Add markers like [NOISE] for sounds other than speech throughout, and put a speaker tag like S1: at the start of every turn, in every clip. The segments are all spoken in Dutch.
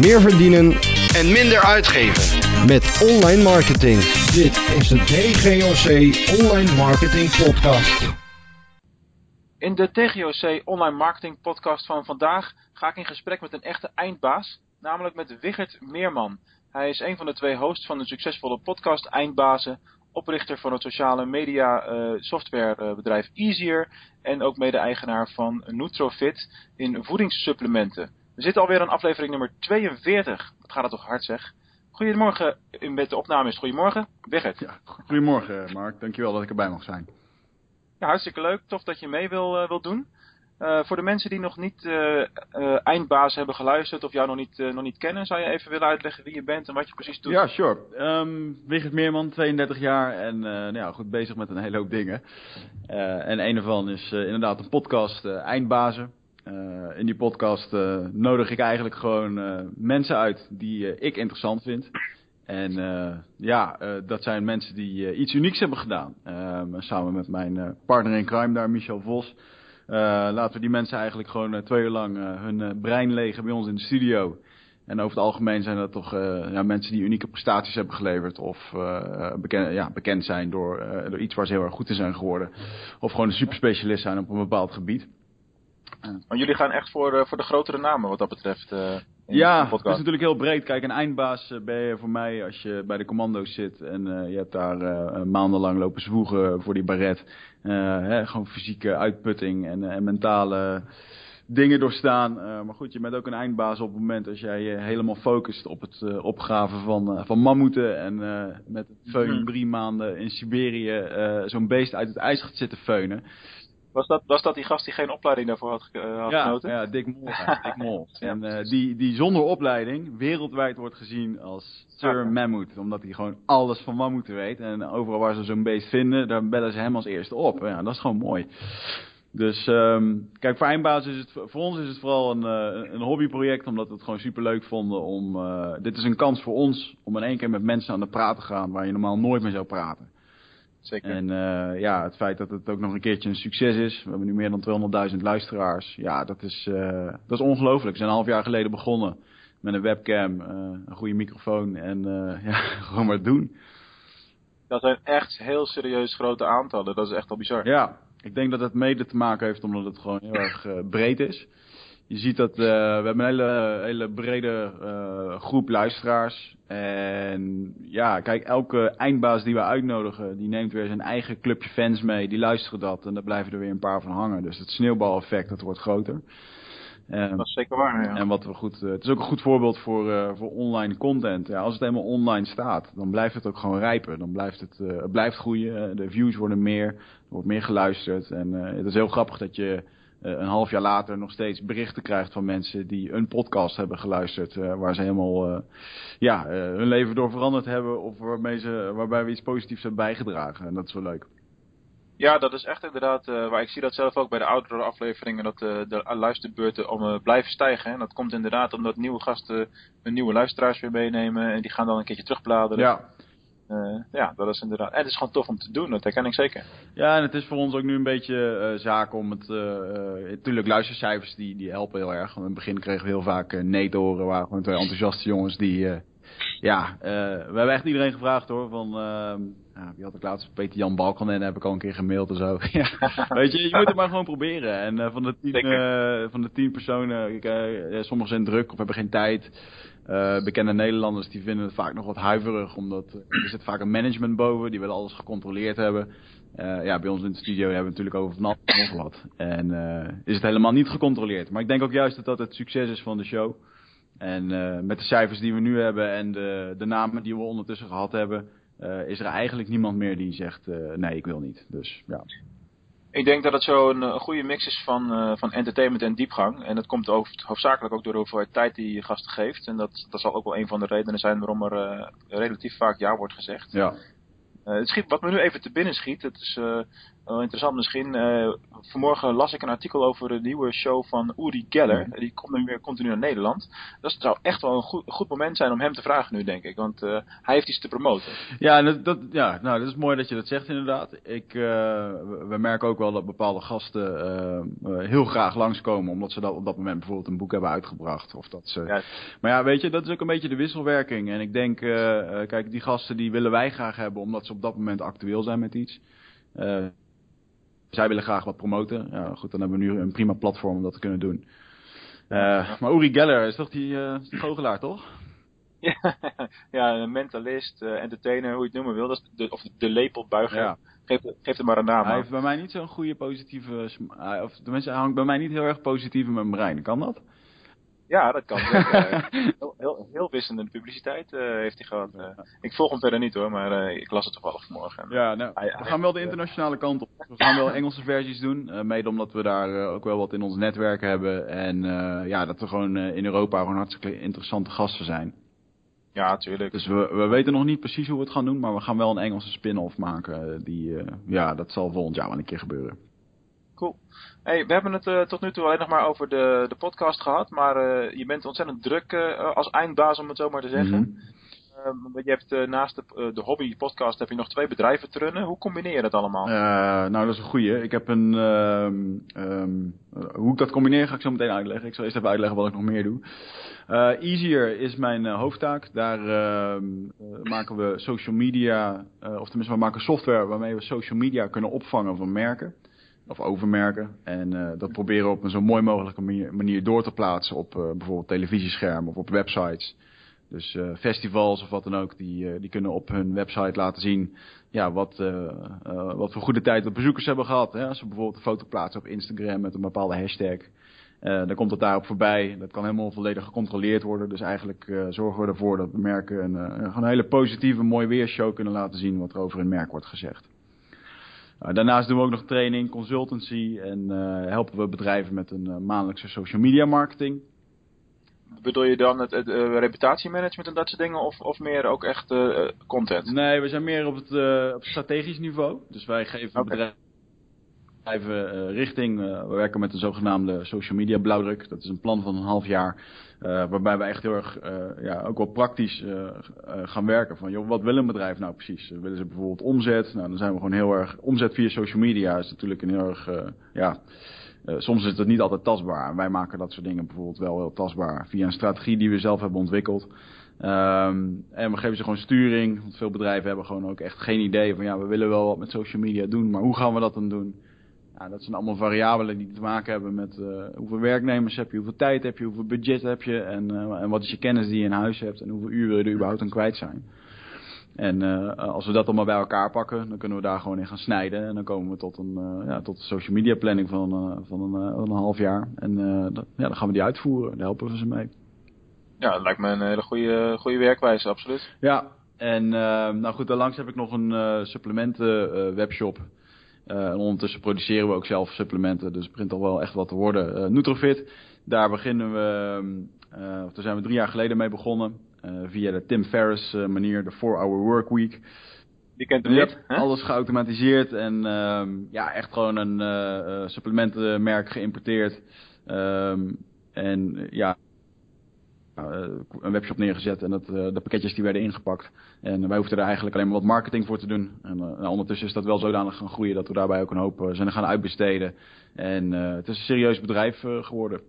S1: meer verdienen
S2: en minder uitgeven.
S1: met online marketing.
S3: Dit is de DGOC Online Marketing Podcast.
S4: In de TGOC Online Marketing Podcast van vandaag ga ik in gesprek met een echte eindbaas, namelijk met Wigert Meerman. Hij is een van de twee hosts van de succesvolle podcast Eindbazen, oprichter van het sociale media eh, softwarebedrijf Easier en ook mede-eigenaar van Nutrofit in voedingssupplementen. We zitten alweer aan aflevering nummer 42. Wat gaat het toch hard zeg. Goedemorgen, met de opname is goedemorgen, Wigert.
S5: Ja, goedemorgen Mark, dankjewel dat ik erbij mag zijn.
S4: Ja, hartstikke leuk. Tof dat je mee wil, eh, wil doen. Eh, voor de mensen die nog niet eh, eindbaas hebben geluisterd of jou nog niet, nog niet kennen, zou je even willen uitleggen wie je bent en wat je precies doet?
S5: Ja, sure. Um, Wigert Meerman, 32 jaar en nou ja, goed bezig met een hele hoop dingen. En een ervan is inderdaad een podcast, Eindbazen. Eh, in die podcast eh, nodig ik eigenlijk gewoon eh, mensen uit die ik interessant vind. En ja, dat zijn mensen die iets unieks hebben gedaan. Ehm, samen met mijn partner in crime daar, Michel Vos. Laten we die mensen eigenlijk gewoon twee uur lang hun brein legen bij ons in de studio. En over het algemeen zijn dat toch ja, mensen die unieke prestaties hebben geleverd. Of bekend, ja, bekend zijn door, door iets waar ze heel erg goed in zijn geworden. Of gewoon een superspecialist zijn op een bepaald gebied.
S4: Maar jullie gaan echt voor, eh, voor de grotere namen wat dat betreft eh, in
S5: Ja,
S4: de
S5: het is natuurlijk heel breed. Kijk, een eindbaas eh, ben je voor mij als je bij de commando's zit en eh, je hebt daar eh, maandenlang lopen zwoegen voor die baret. Eh, hè, gewoon fysieke uitputting en, eh, en mentale dingen doorstaan. Eh, maar goed, je bent ook een eindbaas op het moment als jij je helemaal focust op het eh, opgraven van, van mammoeten. En eh, met feun
S4: Mhm.
S5: drie maanden in Siberië eh, zo'n beest uit het ijs gaat zitten feunen.
S4: Was, dat, was dat die gast die geen opleiding daarvoor had, had
S5: Ja,
S4: genoten?
S5: ja, Dick Mol. Dick Mol. [LAUGHS]
S4: Ja,
S5: en eh, die, die zonder opleiding wereldwijd wordt gezien als Sir
S4: Ja.
S5: Mammoet. Omdat hij gewoon alles van mammoeten weet. En overal waar ze zo'n beest vinden, daar bellen ze hem als eerste op. Ja, dat is gewoon mooi. Dus ehm, kijk, voor Eindbaas is het, voor ons is het vooral een, eh, een hobbyproject. Omdat we het gewoon super leuk vonden om... dit is een kans voor ons om in één keer met mensen aan de praat te gaan waar je normaal nooit mee zou praten.
S4: Zeker.
S5: En eh, ja, het feit dat het ook nog een keertje een succes is. We hebben nu meer dan 200.000 luisteraars. Ja, dat is, eh, dat is ongelooflijk. We zijn een half jaar geleden begonnen met een webcam, eh, een goede microfoon en [LAUGHS] ja, gewoon maar doen.
S4: Dat zijn echt heel serieus grote aantallen. Dat is echt al bizar.
S5: Ja, ik denk dat het mede te maken heeft omdat het gewoon heel erg breed is. Je ziet dat eh, we hebben een hele, hele brede eh, groep luisteraars. En ja, kijk, elke eindbaas die we uitnodigen, die neemt weer zijn eigen clubje fans mee. Die luisteren dat en daar blijven er weer een paar van hangen. Dus het sneeuwbaleffect, dat wordt groter.
S4: Dat is zeker waar, ja.
S5: en wat we goed, eh, het is ook een goed voorbeeld voor, voor online content. Ja, als het helemaal online staat, dan blijft het ook gewoon rijpen. Dan blijft het, het blijft groeien. de views worden meer, er wordt meer geluisterd. En het is heel grappig dat je een half jaar later nog steeds berichten krijgt van mensen die een podcast hebben geluisterd. eh, waar ze helemaal eh, ja, eh, hun leven door veranderd hebben. Of waarmee ze, waarbij we iets positiefs hebben bijgedragen. En dat is wel leuk.
S4: Ja, dat is echt inderdaad, eh, waar ik zie dat zelf ook bij de oudere afleveringen, dat eh, de luisterbeurten om eh, blijven stijgen. En dat komt inderdaad omdat nieuwe gasten hun nieuwe luisteraars weer meenemen en die gaan dan een keertje terugbladeren.
S5: Ja,
S4: Eh, ja, dat is inderdaad. En het is gewoon tof om te doen, dat herken ik zeker.
S5: Ja, en het is voor ons ook nu een beetje eh zaak om het... eh natuurlijk, luistercijfers die, die helpen heel erg. In het begin kregen we heel vaak eh, nee te horen. waren gewoon twee enthousiaste jongens die... eh, ja, eh, we hebben echt iedereen gevraagd hoor. Van, ehm, ja, wie had ik laatst? Peter Jan Balkanen heb ik al een keer gemaild en zo. [LAUGHS] ja, weet je, je moet het maar gewoon proberen. En eh, van, de tien, eh, van de tien personen, ik, eh, ja, sommigen zijn druk of hebben geen tijd. Eh, bekende Nederlanders die vinden het vaak nog wat huiverig, omdat eh, er zit vaak een management boven, die willen alles gecontroleerd hebben. Eh, ja, bij ons in de studio hebben we natuurlijk over van alles wat. En is het helemaal niet gecontroleerd. Maar ik denk ook juist dat dat het succes is van de show. En met de cijfers die we nu hebben en de, de namen die we ondertussen gehad hebben, is er eigenlijk niemand meer die zegt nee, ik wil niet. Dus ja.
S4: Ik denk dat het zo een, een goede mix is van, eh, van entertainment en diepgang. En dat komt over, hoofdzakelijk ook door de hoeveelheid tijd die je gast geeft. En dat, dat zal ook wel een van de redenen zijn waarom er eh, relatief vaak ja wordt gezegd.
S5: ja.
S4: Eh, het schiet, wat me nu even te binnen schiet, het is, eh, Wel interessant misschien. Uh, vanmorgen las ik een artikel over de nieuwe show van Uri Geller. Mm. Die komt nu weer continu naar Nederland. Dat zou echt wel een goed, goed moment zijn om hem te vragen nu, denk ik. Want uh, hij heeft iets te promoten.
S5: Ja, dat, dat, ja, nou, dat is mooi dat je dat zegt inderdaad. Ik, uh, we merken ook wel dat bepaalde gasten heel graag langskomen. Omdat ze dat op dat moment bijvoorbeeld een boek hebben uitgebracht. Of dat ze... Ja. Maar ja, weet je, dat is ook een beetje de wisselwerking. En ik denk, kijk, die gasten die willen wij graag hebben. Omdat ze op dat moment actueel zijn met iets. Zij willen graag wat promoten. Ja, goed, dan hebben we nu een prima platform om dat te kunnen doen. Uh, maar Uri Geller is toch die, uh, goochelaar, toch? [LAUGHS]
S4: Ja, ja een mentalist, uh, entertainer, hoe je het noemen wil. Dat is de, of de lepelbuiger. Ja. Geef, geef hem maar een naam.
S5: Hij heeft bij mij niet zo'n goede positieve... Of tenminste, hij hangt bij mij niet heel erg positief in mijn brein. Kan dat?
S4: Ja, dat kan. [LAUGHS] heel, heel, heel wisselende publiciteit uh, heeft hij gehad. Uh, ik volg hem verder niet hoor, maar uh, ik las het toevallig vanmorgen.
S5: Ja, nou, we gaan wel de internationale kant op. We gaan wel [LAUGHS] Engelse versies doen. mede omdat we daar ook wel wat in ons netwerk hebben. En ja, dat we gewoon in Europa gewoon hartstikke interessante gasten zijn.
S4: Ja, tuurlijk.
S5: Dus we, we weten nog niet precies hoe we het gaan doen, maar we gaan wel een Engelse spin-off maken. Die, ja, dat zal volgend jaar wel een keer gebeuren.
S4: Cool. Hey, we hebben het uh, tot nu toe alleen nog maar over de, de podcast gehad, maar uh, je bent ontzettend druk uh, als eindbaas, om het zo maar te zeggen. Mm -hmm. je hebt naast de, de hobby podcast heb je nog twee bedrijven te runnen. Hoe combineer je dat allemaal?
S5: nou, dat is een goeie. Ik heb een... Um, hoe ik dat combineer ga ik zo meteen uitleggen. Ik zal eerst even uitleggen wat ik nog meer doe. Easier is mijn hoofdtaak. Daar ehm, maken we social media, of tenminste we maken software waarmee we social media kunnen opvangen van merken of overmerken. En uh, dat proberen op een zo mooi mogelijke manier, door te plaatsen op uh, bijvoorbeeld televisieschermen of op websites. Dus uh, festivals of wat dan ook, die, die kunnen op hun website laten zien ja, wat, wat voor goede tijd de bezoekers hebben gehad. Hè? Als ze bijvoorbeeld een foto plaatsen op Instagram met een bepaalde hashtag. dan komt het daarop voorbij. Dat kan helemaal volledig gecontroleerd worden. Dus eigenlijk zorgen we ervoor dat merken een, een hele positieve, mooi weershow kunnen laten zien wat er over hun merk wordt gezegd. Uh, daarnaast doen we ook nog training, consultancy en uh, helpen we bedrijven met een uh, maandelijkse social media marketing.
S4: Bedoel je dan het, het reputatiemanagement en dat soort dingen of, of meer ook echt content?
S5: Nee, we zijn meer op het op strategisch niveau. Dus wij geven okay. bedrijven richting. we werken met een zogenaamde social media blauwdruk. Dat is een plan van een half jaar uh, waarbij we echt heel erg, ja, ook wel praktisch gaan werken. Van, joh, wat wil een bedrijf nou precies? willen ze bijvoorbeeld omzet? Nou, dan zijn we gewoon heel erg... Omzet via social media is natuurlijk een heel erg, ja... soms is het niet altijd tastbaar. Wij maken dat soort dingen bijvoorbeeld wel heel tastbaar. Via een strategie die we zelf hebben ontwikkeld. Um, en we geven ze gewoon sturing. Want veel bedrijven hebben gewoon ook echt geen idee van... Ja, we willen wel wat met social media doen. Maar hoe gaan we dat dan doen? Ja, dat zijn allemaal variabelen die te maken hebben met uh, hoeveel werknemers heb je, hoeveel tijd heb je, hoeveel budget heb je en, uh, en wat is je kennis die je in huis hebt en hoeveel uur wil je er überhaupt aan kwijt zijn. En uh, als we dat allemaal bij elkaar pakken, dan kunnen we daar gewoon in gaan snijden. En dan komen we tot een, ja, tot een social media planning van, van een, een half jaar. En dat, ja, dan gaan we die uitvoeren. Daar helpen we ze mee.
S4: Ja, dat lijkt me een hele goede, goede werkwijze, absoluut.
S5: Ja, en nou goed, daarlangs heb ik nog een supplementen webshop. Uh, en ondertussen produceren we ook zelf supplementen, dus het begint al wel echt wat te worden. Uh, Nutrofit, daar beginnen we, uh, of daar zijn we drie jaar geleden mee begonnen. via de Tim Ferriss manier, de 4-hour work week.
S4: Die kent hem niet.
S5: Alles geautomatiseerd en ehm, ja, echt gewoon een supplementenmerk geïmporteerd. Um, en ja, uh, een webshop neergezet en dat, uh, de pakketjes die werden ingepakt. En wij hoefden er eigenlijk alleen maar wat marketing voor te doen. En uh, ondertussen is dat wel zodanig gaan groeien dat we daarbij ook een hoop zijn gaan uitbesteden. En het is een serieus bedrijf geworden.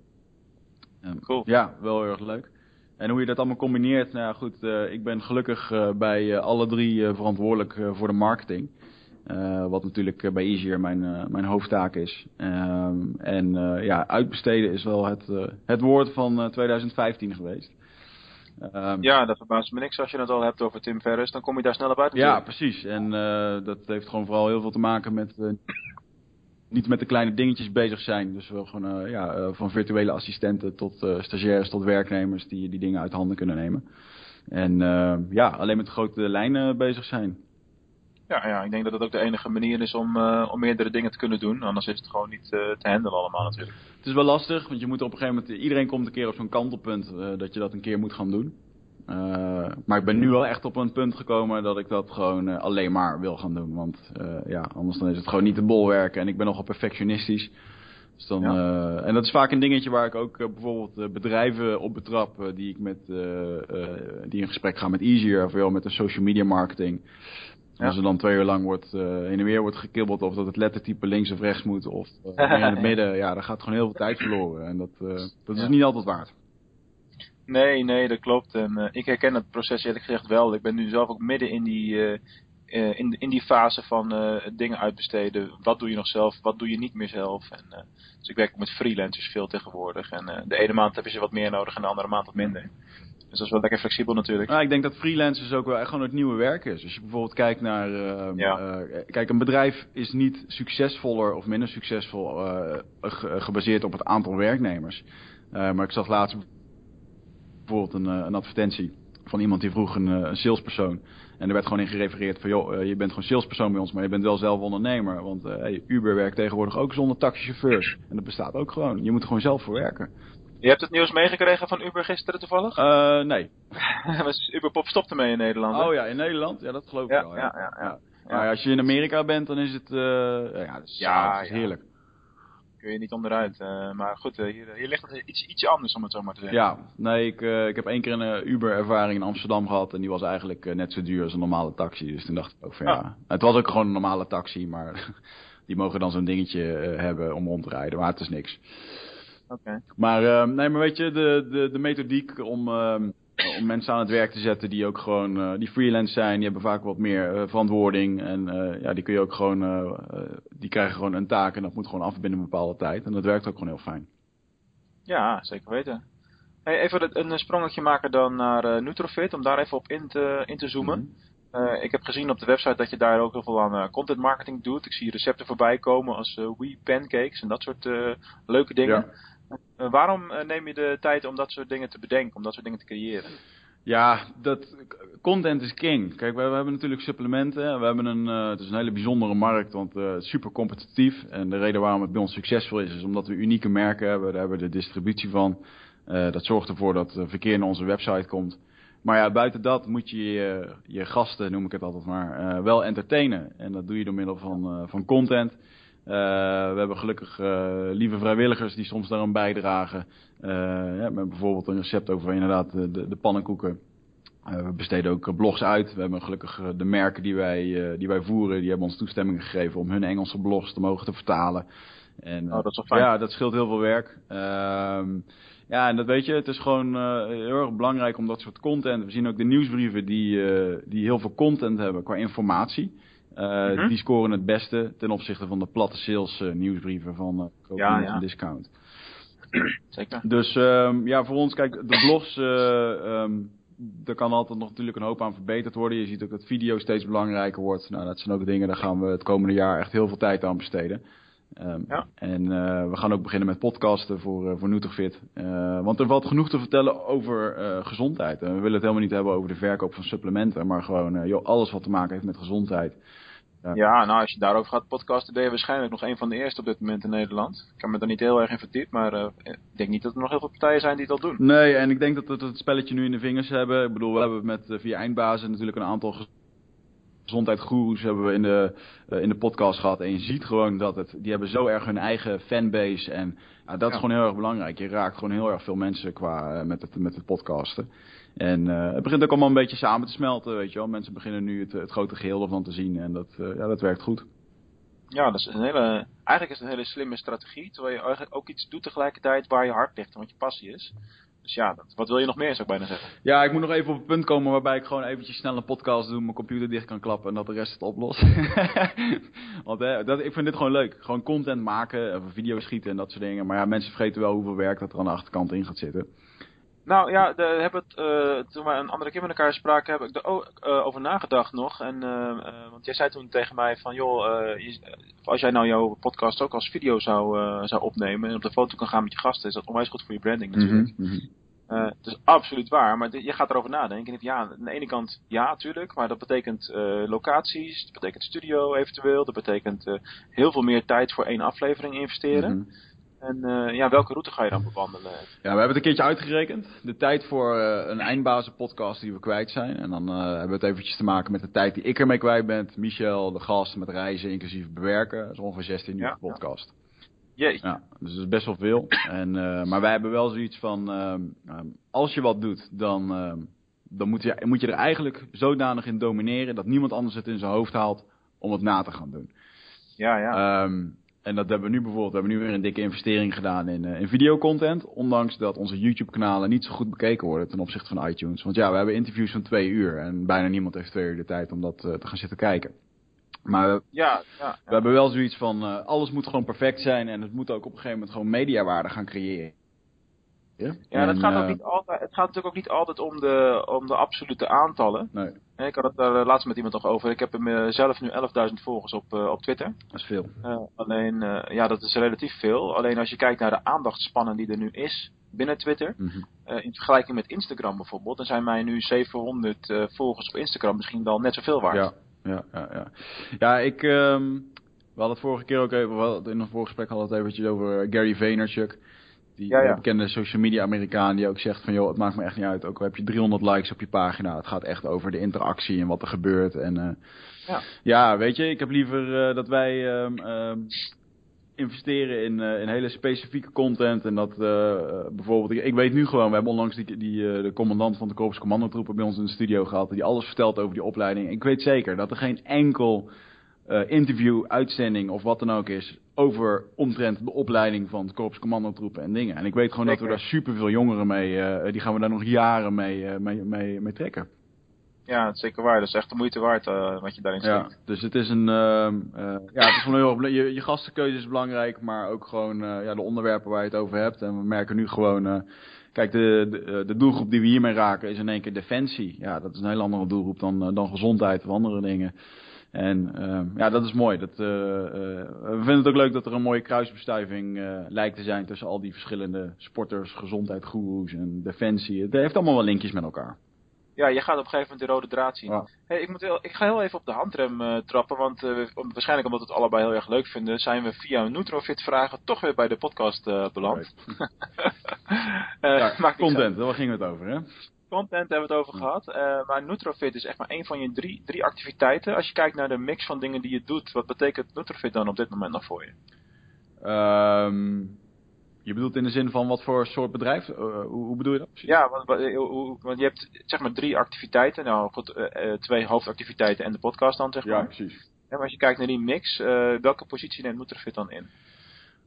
S4: cool.
S5: Ja, wel heel erg leuk. En hoe je dat allemaal combineert, nou ja, goed, ik ben gelukkig bij alle drie verantwoordelijk voor de marketing. Uh, wat natuurlijk bij Easier mijn, uh, mijn hoofdtaak is. Uh, en ja, uitbesteden is wel het, het woord van 2015 geweest.
S4: Um, ja, dat verbaast me niks als je het al hebt over Tim Ferriss. Dan kom je daar snel op uit.
S5: Ja, precies. En dat heeft gewoon vooral heel veel te maken met niet met de kleine dingetjes bezig zijn. Dus wel gewoon ja, van virtuele assistenten tot stagiairs tot werknemers die die dingen uit handen kunnen nemen. En ja, alleen met grote lijnen bezig zijn.
S4: Ja, ja, ik denk dat het ook de enige manier is om, uh, om meerdere dingen te kunnen doen. Anders is het gewoon niet uh, te handelen allemaal natuurlijk.
S5: Het is wel lastig, want je moet op een gegeven moment... Iedereen komt een keer op zo'n kantelpunt uh, dat je dat een keer moet gaan doen. maar ik ben nu wel echt op een punt gekomen dat ik dat gewoon alleen maar wil gaan doen. Want ja, anders dan is het gewoon niet te bol werken. En ik ben nogal perfectionistisch. Dus dan, ja. en dat is vaak een dingetje waar ik ook bijvoorbeeld bedrijven op betrap die ik met die in gesprek gaan met Easier, of wel met de social media marketing. Als er dan twee uur lang wordt, uh, heen en weer wordt gekibbeld of dat het lettertype links of rechts moet of uh, in het [LAUGHS] midden, ja, daar gaat gewoon heel veel tijd verloren. En dat, uh, dat is niet altijd waard.
S4: Nee, nee, dat klopt. En ik herken het proces eerlijk gezegd wel. Ik ben nu zelf ook midden in die, in, in die fase van dingen uitbesteden. Wat doe je nog zelf, wat doe je niet meer zelf. En, dus ik werk ook met freelancers veel tegenwoordig. En de ene maand heb je ze wat meer nodig en de andere maand wat minder. Dus dat is wel lekker flexibel natuurlijk.
S5: Ja, ik denk dat freelancers ook wel echt gewoon het nieuwe werk is. Als je bijvoorbeeld kijkt naar... Uh, ja. uh, kijk, een bedrijf is niet succesvoller of minder succesvol uh, gebaseerd op het aantal werknemers. maar ik zag laatst bijvoorbeeld een, een, advertentie van iemand die vroeg een, een, salespersoon. En er werd gewoon in gerefereerd van... joh, je bent gewoon salespersoon bij ons, maar je bent wel zelf ondernemer. Want hey, Uber werkt tegenwoordig ook zonder taxichauffeurs. En dat bestaat ook gewoon. Je moet er gewoon zelf voor werken.
S4: Je hebt het nieuws meegekregen van Uber gisteren toevallig?
S5: Uh, nee. [LAUGHS]
S4: Uberpop stopte mee in Nederland.
S5: Oh ja, in Nederland? Ja, dat geloof ik wel. Ja. Ja, ja, ja, Maar als je in Amerika bent, dan is het, uh, ja, dat is, ja, dat is heerlijk.
S4: Kun je niet onderuit. Uh, maar goed, hier, hier ligt het iets, iets anders om het zo maar te zeggen.
S5: Ja, nee, ik, ik heb één keer een Uber-ervaring in Amsterdam gehad. En die was eigenlijk net zo duur als een normale taxi. Dus toen dacht ik ook van ja. Ah. Het was ook gewoon een normale taxi, maar [LAUGHS] die mogen dan zo'n dingetje hebben om rond te rijden. Maar het is niks. Maar, uh, nee, maar weet je, de, de, de methodiek om, uh, om mensen aan het werk te zetten die ook gewoon, uh, die freelance zijn, die hebben vaak wat meer uh, verantwoording. En uh, ja, die kun je ook gewoon, uh, die krijgen gewoon een taak en dat moet gewoon af binnen een bepaalde tijd. En dat werkt ook gewoon heel fijn.
S4: Ja, zeker weten. Hey, even een sprongetje maken dan naar Nutrofit, om daar even op in te, in te zoomen. Mm -hmm. Uh, ik heb gezien op de website dat je daar ook heel veel aan uh, content marketing doet. Ik zie recepten voorbij komen als uh, Wii pancakes en dat soort leuke dingen. Ja. Eh, waarom eh, neem je de tijd om dat soort dingen te bedenken, om dat soort dingen te creëren?
S5: Ja, dat, content is king. Kijk, we, hebben natuurlijk supplementen. We hebben een, uh, het is een hele bijzondere markt, want uh, super competitief. En de reden waarom het bij ons succesvol is, is omdat we unieke merken hebben. Daar hebben we de distributie van. Dat zorgt ervoor dat verkeer naar onze website komt. Maar ja, buiten dat moet je je, je gasten, noem ik het altijd maar, wel entertainen. En dat doe je door middel van, van content. Uh, we hebben gelukkig uh, lieve vrijwilligers die soms daaraan bijdragen. Uh, ja, met bijvoorbeeld een recept over inderdaad de, de pannenkoeken. we besteden ook blogs uit. We hebben gelukkig de merken die wij, die wij voeren, die hebben ons toestemming gegeven om hun Engelse blogs te mogen te vertalen. En,
S4: oh, dat is wel fijn.
S5: Ja, dat scheelt heel veel werk. Ehm, ja, en dat weet je, het is gewoon heel erg belangrijk om dat soort content. We zien ook de nieuwsbrieven die, die heel veel content hebben qua informatie. Uh, Die scoren het beste ten opzichte van de platte sales uh, nieuwsbrieven van uh, koop ja, ja. discount. [CLEARS THROAT]
S4: Zeker.
S5: Dus um, ja, voor ons, kijk, de blogs, um, er kan altijd nog natuurlijk een hoop aan verbeterd worden. Je ziet ook dat video steeds belangrijker wordt. Nou, dat zijn ook dingen, daar gaan we het komende jaar echt heel veel tijd aan besteden. Um, ja. En we gaan ook beginnen met podcasten voor, voor Nutrifit. want er valt genoeg te vertellen over gezondheid. En we willen het helemaal niet hebben over de verkoop van supplementen. Maar gewoon joh, alles wat te maken heeft met gezondheid.
S4: Ja. ja. nou als je daarover gaat podcasten ben je waarschijnlijk nog een van de eerste op dit moment in Nederland. Ik heb me daar niet heel erg in verdiept, maar uh, ik denk niet dat er nog heel veel partijen zijn die dat doen.
S5: Nee, en ik denk dat we het spelletje nu in de vingers hebben. Ik bedoel, we hebben met uh, via Eindbazen natuurlijk een aantal gezondheidsgoeroes hebben we in de, uh, in de podcast gehad. En je ziet gewoon dat het, die hebben zo erg hun eigen fanbase. En dat is gewoon heel erg belangrijk. Je raakt gewoon heel erg veel mensen qua, met, het, met het podcasten. En uh, het begint ook allemaal een beetje samen te smelten, weet je wel. Mensen beginnen nu het, het grote geheel ervan te zien en dat, ja, dat werkt goed.
S4: Ja, dat is een hele, eigenlijk is het een hele slimme strategie, terwijl je eigenlijk ook iets doet tegelijkertijd waar je hart ligt en wat je passie is. Dus ja, wat wil je nog meer, zou ik bijna zeggen.
S5: Ja, ik moet nog even op het punt komen waarbij ik gewoon eventjes snel een podcast doe, mijn computer dicht kan klappen en dat de rest het oplost. [LAUGHS] Want hè, dat, ik vind dit gewoon leuk. Gewoon content maken, video's schieten en dat soort dingen. Maar ja, mensen vergeten wel hoeveel werk dat er aan de achterkant in gaat zitten.
S4: Nou ja, hebben het, uh, toen we een andere keer met elkaar spraken, heb ik er ook uh, over nagedacht nog. En, uh, want jij zei toen tegen mij van, joh, je, als jij nou jouw podcast ook als video zou, zou opnemen en op de foto kan gaan met je gasten, is dat onwijs goed voor je branding natuurlijk. Mm -hmm. het is absoluut waar, maar je gaat erover nadenken. En ja, aan de ene kant ja, natuurlijk, maar dat betekent locaties, dat betekent studio eventueel, dat betekent heel veel meer tijd voor één aflevering investeren. Mm -hmm. En uh, ja, welke route ga je dan bewandelen?
S5: Ja, we hebben het een keertje uitgerekend. De tijd voor uh, een eindbazen podcast die we kwijt zijn. En dan uh, hebben we het eventjes te maken met de tijd die ik ermee kwijt ben. Michel, de gast met reizen, inclusief bewerken. Dat is ongeveer 16 uur ja, podcast.
S4: Jeetje.
S5: Ja, dus dat is best wel veel. En, maar wij hebben wel zoiets van, um, als je wat doet, dan, ehm, dan moet, je, moet je er eigenlijk zodanig in domineren dat niemand anders het in zijn hoofd haalt om het na te gaan doen.
S4: Ja, ja.
S5: Um, en dat hebben we nu bijvoorbeeld, we hebben nu weer een dikke investering gedaan in, uh, in videocontent. Ondanks dat onze YouTube kanalen niet zo goed bekeken worden ten opzichte van iTunes. Want ja, we hebben interviews van twee uur en bijna niemand heeft twee uur de tijd om dat uh, te gaan zitten kijken. Maar we,
S4: ja, ja, ja.
S5: we hebben wel zoiets van, uh, alles moet gewoon perfect zijn en het moet ook op een gegeven moment gewoon mediawaarde gaan creëren.
S4: Ja, ja dat gaat ook niet altijd, het gaat natuurlijk ook niet altijd om de, om de absolute aantallen.
S5: Nee.
S4: Ik had het daar laatst met iemand nog over. Ik heb hem zelf nu 11.000 volgers op, op Twitter.
S5: Dat is veel.
S4: Uh, alleen, uh, ja, dat is relatief veel. Alleen als je kijkt naar de aandachtspannen die er nu is binnen Twitter.
S5: Mm -hmm.
S4: in vergelijking met Instagram bijvoorbeeld. Dan zijn mij nu 700 volgers op Instagram misschien wel net zoveel waard.
S5: Ja, ja, ja. Ja, ja ik... Um, we hadden het vorige keer ook even, in een voorgesprek hadden we het eventjes over Gary Vaynerchuk. Die
S4: ja, ja.
S5: bekende social media Amerikaan die ook zegt van joh, het maakt me echt niet uit. Ook al heb je 300 likes op je pagina. Het gaat echt over de interactie en wat er gebeurt. En uh,
S4: ja.
S5: ja, weet je, ik heb liever uh, dat wij um, um, investeren in, uh, in hele specifieke content. En dat bijvoorbeeld, ik, ik, weet nu gewoon, we hebben onlangs die, die, de commandant van de Korps Commandotroepen bij ons in de studio gehad. Die alles vertelt over die opleiding. Ik weet zeker dat er geen enkel uh, interview, uitzending of wat dan ook is over omtrent de opleiding van het korps commandotroepen en dingen. En ik weet gewoon dat we daar superveel jongeren mee, uh, die gaan we daar nog jaren mee, uh, mee, mee, mee trekken.
S4: Ja, dat is zeker waar. Dat is echt de moeite waard wat je daarin
S5: ja,
S4: steekt.
S5: Dus het is een, ja, het is gewoon heel erg, je, je gastenkeuze is belangrijk, maar ook gewoon ja, de onderwerpen waar je het over hebt. En we merken nu gewoon, Kijk, de, de, de, doelgroep die we hiermee raken is in één keer defensie. Ja, dat is een heel andere doelgroep dan, dan gezondheid of andere dingen. En uh, ja, dat is mooi. Dat, uh, uh, we vinden het ook leuk dat er een mooie kruisbestuiving lijkt te zijn tussen al die verschillende sporters, gezondheid, goeroes en defensie. Het heeft allemaal wel linkjes met elkaar.
S4: Ja, je gaat op een gegeven moment de rode draad zien.
S5: Ja.
S4: Hey, ik, moet heel, ik ga heel even op de handrem trappen, want om, waarschijnlijk omdat we het allebei heel erg leuk vinden, zijn we via Nutrofit vragen toch weer bij de podcast beland. [LAUGHS]
S5: ja, content, daar gingen we het over hè?
S4: Content hebben we het over gehad. Uh, maar Nutrofit is echt maar één van je drie, drie activiteiten. Als je kijkt naar de mix van dingen die je doet, wat betekent Nutrofit dan op dit moment nog voor je?
S5: Um, je bedoelt in de zin van wat voor soort bedrijf? Uh, hoe, hoe, bedoel je dat? Precies?
S4: Ja, want, want, je hebt zeg maar drie activiteiten. Nou goed, uh, twee hoofdactiviteiten en de podcast dan zeg maar.
S5: Ja, precies.
S4: En als je kijkt naar die mix, welke positie neemt Nutrofit dan in?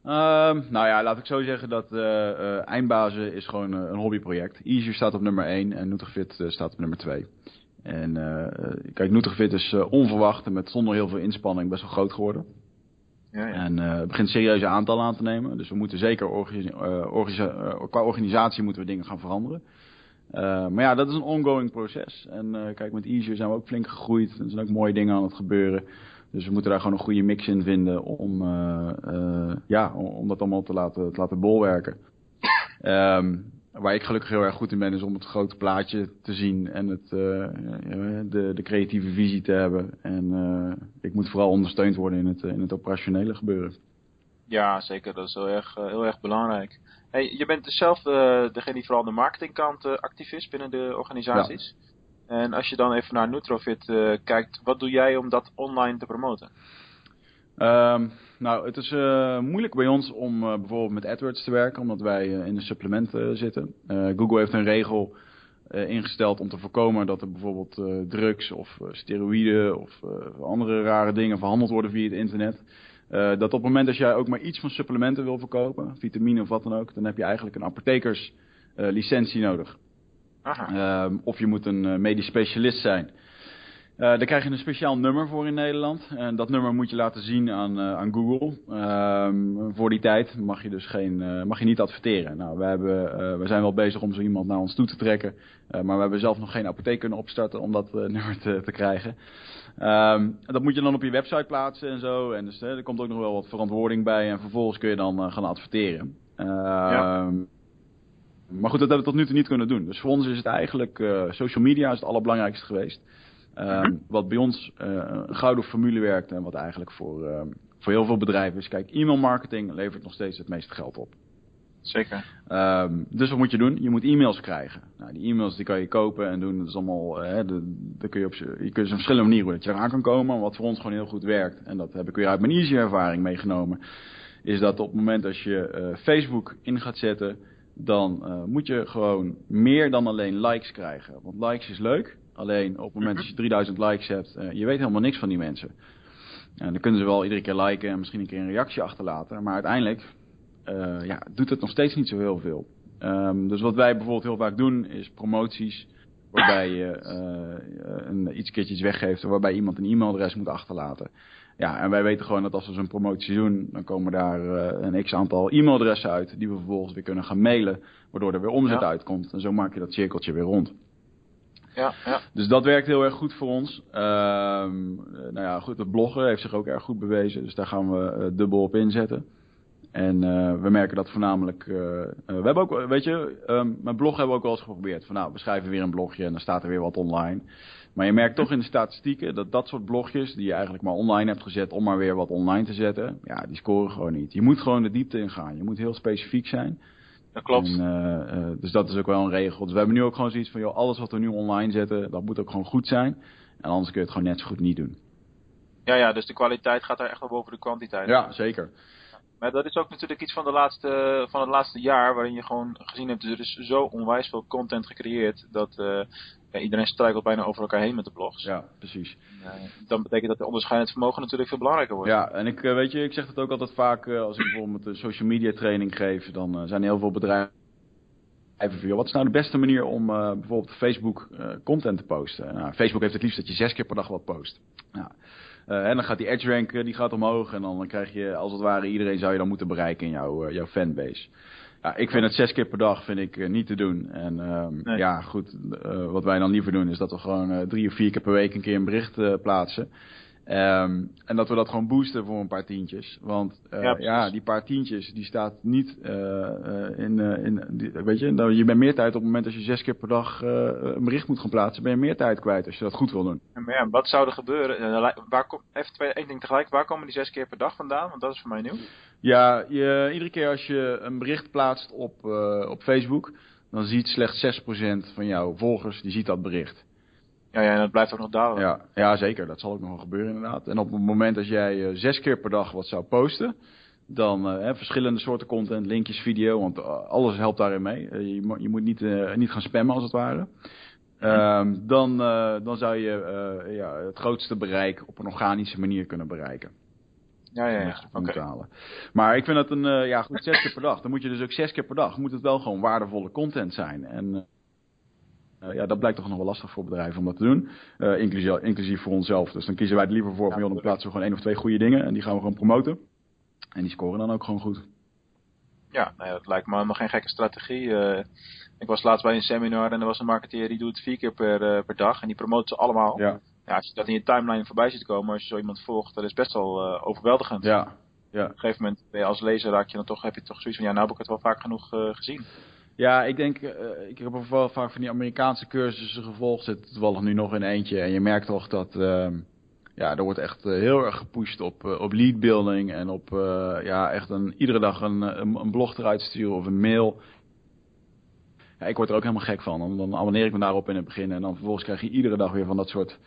S5: Um, nou ja, laat ik zo zeggen dat uh, uh, Eindbazen is gewoon uh, een hobbyproject. Easier staat op nummer 1 en Nutrifit staat op nummer 2. En kijk, Nutrifit is onverwacht en met zonder heel veel inspanning best wel groot geworden.
S4: Ja, ja.
S5: En het begint serieuze aantallen aan te nemen. Dus we moeten zeker organi organisa qua organisatie moeten we dingen gaan veranderen. maar ja, dat is een ongoing proces. En kijk, met Easier zijn we ook flink gegroeid. Er zijn ook mooie dingen aan het gebeuren. Dus we moeten daar gewoon een goede mix in vinden om, uh, uh, ja, om dat allemaal te laten, te laten bolwerken. Um, [LAUGHS] waar ik gelukkig heel erg goed in ben, is om het grote plaatje te zien en het, uh, de, de creatieve visie te hebben. En ik moet vooral ondersteund worden in het, in het operationele gebeuren.
S4: Ja, zeker. Dat is heel erg, heel erg belangrijk. Hey, je bent dus zelf degene die vooral aan de marketingkant actief is binnen de organisaties. Ja. En als je dan even naar Nutrofit uh, kijkt, wat doe jij om dat online te promoten?
S5: Um, nou, het is uh, moeilijk bij ons om uh, bijvoorbeeld met AdWords te werken, omdat wij in de supplementen zitten. Google heeft een regel ingesteld om te voorkomen dat er bijvoorbeeld drugs of steroïden of andere rare dingen verhandeld worden via het internet. dat op het moment dat jij ook maar iets van supplementen wil verkopen, vitamine of wat dan ook, dan heb je eigenlijk een apothekerslicentie nodig. Um, of je moet een uh, medisch specialist zijn. Uh, daar krijg je een speciaal nummer voor in Nederland. En dat nummer moet je laten zien aan, uh, aan Google. Um, voor die tijd mag je dus geen, mag je niet adverteren. Nou, we, hebben, we zijn wel bezig om zo iemand naar ons toe te trekken. maar we hebben zelf nog geen apotheek kunnen opstarten om dat [LAUGHS] nummer te, te krijgen. Um, dat moet je dan op je website plaatsen en zo. En dus er komt ook nog wel wat verantwoording bij. En vervolgens kun je dan gaan adverteren.
S4: Ja.
S5: Maar goed, dat hebben we tot nu toe niet kunnen doen. Dus voor ons is het eigenlijk, uh, social media is het allerbelangrijkste geweest. Uh,
S4: Mhm.
S5: Wat bij ons uh, een gouden formule werkt en wat eigenlijk voor, uh, voor heel veel bedrijven is, kijk, e-mail marketing levert nog steeds het meeste geld op.
S4: Zeker.
S5: Um, dus wat moet je doen? Je moet e-mails krijgen. Nou, die e-mails die kan je kopen en doen. Dat is allemaal, hè, de, kun je op je kunt op verschillende manieren dat je eraan kan komen. Wat voor ons gewoon heel goed werkt, en dat heb ik weer uit mijn easy ervaring meegenomen, is dat op het moment als je uh, Facebook in gaat zetten, dan uh, moet je gewoon meer dan alleen likes krijgen. Want likes is leuk, alleen op het moment dat je 3000 likes hebt, uh, je weet helemaal niks van die mensen. En dan kunnen ze wel iedere keer liken en misschien een keer een reactie achterlaten, maar uiteindelijk uh, ja, doet het nog steeds niet zo heel veel. Um, dus wat wij bijvoorbeeld heel vaak doen is promoties waarbij je uh, een, iets keertjes weggeeft waarbij iemand een e-mailadres moet achterlaten. Ja, en wij weten gewoon dat als we zo'n promotie doen, dan komen daar uh, een x aantal e-mailadressen uit die we vervolgens weer kunnen gaan mailen, waardoor er weer omzet ja. uitkomt. En zo maak je dat cirkeltje weer rond.
S4: Ja, ja.
S5: Dus dat werkt heel erg goed voor ons. Uh, nou ja, goed, het bloggen heeft zich ook erg goed bewezen, dus daar gaan we uh, dubbel op inzetten. En uh, we merken dat voornamelijk. Uh, we hebben ook, weet je, um, mijn blog hebben we ook wel eens geprobeerd. Van nou, we schrijven weer een blogje en dan staat er weer wat online. Maar je merkt toch in de statistieken dat dat soort blogjes, die je eigenlijk maar online hebt gezet om maar weer wat online te zetten, ja, die scoren gewoon niet. Je moet gewoon de diepte ingaan. Je moet heel specifiek zijn.
S4: Dat klopt.
S5: En, dus dat is ook wel een regel. Dus we hebben nu ook gewoon zoiets van, joh, alles wat we nu online zetten, dat moet ook gewoon goed zijn. En anders kun je het gewoon net zo goed niet doen.
S4: Ja, ja, dus de kwaliteit gaat daar echt wel boven de kwantiteit.
S5: Ja, zeker.
S4: Maar dat is ook natuurlijk iets van, de laatste, van het laatste jaar, waarin je gewoon gezien hebt, er is zo onwijs veel content gecreëerd, dat uh, ja, iedereen struikelt bijna over elkaar heen met de blogs.
S5: Ja, precies.
S4: Dan betekent dat de onderscheidend vermogen natuurlijk veel belangrijker wordt.
S5: Ja, en ik, uh, weet je, ik zeg het ook altijd vaak, als ik bijvoorbeeld een social media training geef, dan zijn er heel veel bedrijven even. Wat is nou de beste manier om uh, bijvoorbeeld Facebook uh, content te posten? Nou, Facebook heeft het liefst dat je zes keer per dag wat post. Nou, en dan gaat die edge rank die gaat omhoog en dan krijg je als het ware iedereen zou je dan moeten bereiken in jouw, jouw fanbase. Ja, ik vind het zes keer per dag vind ik niet te doen. En um, nee. ja, goed, wat wij dan liever doen is dat we gewoon drie of vier keer per week een keer een bericht plaatsen. Um, en dat we dat gewoon boosten voor een paar tientjes. Want uh, ja, ja, die paar tientjes, die staat niet uh, uh, in, in die, weet je, nou, je bent meer tijd op het moment als je zes keer per dag een bericht moet gaan plaatsen, ben je meer tijd kwijt als je dat goed wil doen.
S4: Ja, maar ja, wat zou er gebeuren? Waar kom, even twee, één ding tegelijk, waar komen die zes keer per dag vandaan? Want dat is voor mij nieuw.
S5: Ja, je, iedere keer als je een bericht plaatst op, op Facebook, dan ziet slechts 6% van jouw volgers, die ziet dat bericht.
S4: Ja, ja, en dat blijft ook nog dalen.
S5: Ja, ja, zeker. Dat zal ook nog wel gebeuren inderdaad. En op het moment dat jij uh, zes keer per dag wat zou posten, dan uh, verschillende soorten content, linkjes, video, want uh, alles helpt daarin mee. je, je moet niet, niet gaan spammen als het ware. Um, dan, dan zou je ja, het grootste bereik op een organische manier kunnen bereiken.
S4: Ja, ja, ja.
S5: Okay. Maar ik vind dat een, ja goed, zes keer per dag. Dan moet je dus ook zes keer per dag, moet het wel gewoon waardevolle content zijn. En uh, ja, dat blijkt toch nog wel lastig voor bedrijven om dat te doen. Uh, inclusief, inclusief voor onszelf. Dus dan kiezen wij er liever voor van, joh, dan plaatsen we gewoon één of twee goede dingen. En die gaan we gewoon promoten. En die scoren dan ook gewoon goed.
S4: Ja, nou ja dat lijkt me helemaal geen gekke strategie. Uh, ik was laatst bij een seminar en er was een marketeer die doet het vier keer per, per dag. En die promoot ze allemaal.
S5: Ja.
S4: ja. als je dat in je timeline voorbij ziet komen, als je zo iemand volgt, dat is best wel overweldigend.
S5: Ja. ja.
S4: Op een gegeven moment ben je als lezer raak je dan toch, heb je toch zoiets van, ja, nou heb ik het wel vaak genoeg gezien.
S5: Ja, ik denk, uh, ik heb wel vaak van die Amerikaanse cursussen gevolgd. Zit toevallig nu nog in eentje. En je merkt toch dat, uh, ja, er wordt echt uh, heel erg gepusht op, op lead building. En op, ja, echt een, iedere dag een, een, een, blog eruit sturen of een mail. Ja, ik word er ook helemaal gek van. Dan, dan abonneer ik me daarop in het begin. En dan vervolgens krijg je iedere dag weer van dat soort...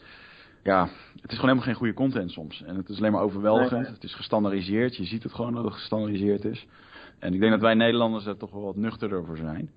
S5: Ja, het is gewoon helemaal geen goede content soms. En het is alleen maar overweldigend. Nee, nee. Het is gestandardiseerd. Je ziet het gewoon dat het gestandardiseerd is. En ik denk dat wij Nederlanders er toch wel wat nuchterder voor zijn.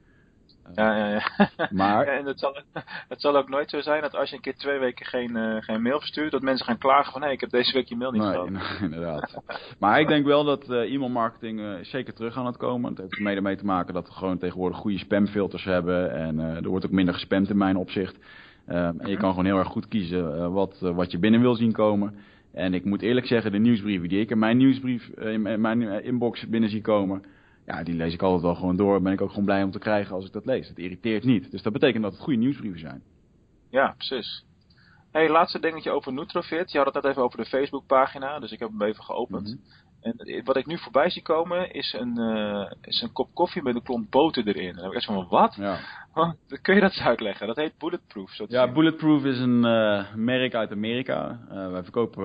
S4: Ja, ja, ja. [LAUGHS]
S5: Maar...
S4: En het zal, het zal ook nooit zo zijn dat als je een keer twee weken geen, uh, geen mail verstuurt, dat mensen gaan klagen van hé, hey, ik heb deze week je mail niet gehad.
S5: Nee, [LAUGHS] inderdaad. maar ik denk wel dat uh, e-mail marketing uh, zeker terug aan het komen. Het heeft er mede mee te maken dat we gewoon tegenwoordig goede spamfilters hebben. En er wordt ook minder gespamd in mijn opzicht. en je kan gewoon heel erg goed kiezen wat, wat je binnen wil zien komen. En ik moet eerlijk zeggen, de nieuwsbrieven die ik in mijn nieuwsbrief, in mijn inbox binnen zie komen, ja, die lees ik altijd wel gewoon door. Ben ik ook gewoon blij om te krijgen als ik dat lees. Het irriteert niet. Dus dat betekent dat het goede nieuwsbrieven zijn.
S4: Ja, precies. hey, laatste dingetje over Nutrofit. Je had het net even over de Facebookpagina, dus ik heb hem even geopend.
S5: Mhm.
S4: En wat ik nu voorbij zie komen is een, uh, is een kop koffie met een klont boter erin. En dan heb ik echt van, wat?
S5: Ja.
S4: Kun je dat eens uitleggen? Dat heet Bulletproof. Zo
S5: ja, Bulletproof is een uh, merk uit Amerika. Uh, wij verkopen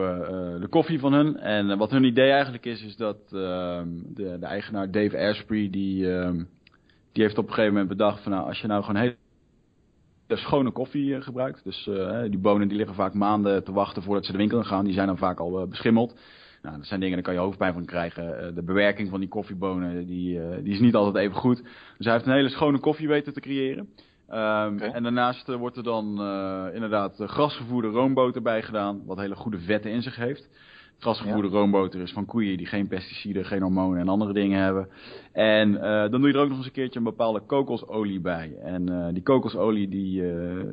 S5: de koffie van hun. En wat hun idee eigenlijk is, is dat ehm, de, de, eigenaar Dave Asprey, die, ehm, die heeft op een gegeven moment bedacht van, nou, als je nou gewoon hele schone koffie gebruikt. Dus die bonen die liggen vaak maanden te wachten voordat ze de winkel in gaan. Die zijn dan vaak al beschimmeld. Nou, dat zijn dingen, daar kan je hoofdpijn van krijgen. Uh, de bewerking van die koffiebonen, die, uh, die is niet altijd even goed. Dus hij heeft een hele schone koffie weten te creëren. Um, okay. En daarnaast uh, wordt er dan inderdaad grasgevoerde roomboter bij gedaan, wat hele goede vetten in zich heeft. Grasgevoerde ja. roomboter is van koeien die geen pesticiden, geen hormonen en andere dingen hebben. En dan doe je er ook nog eens een keertje een bepaalde kokosolie bij. En die kokosolie, die,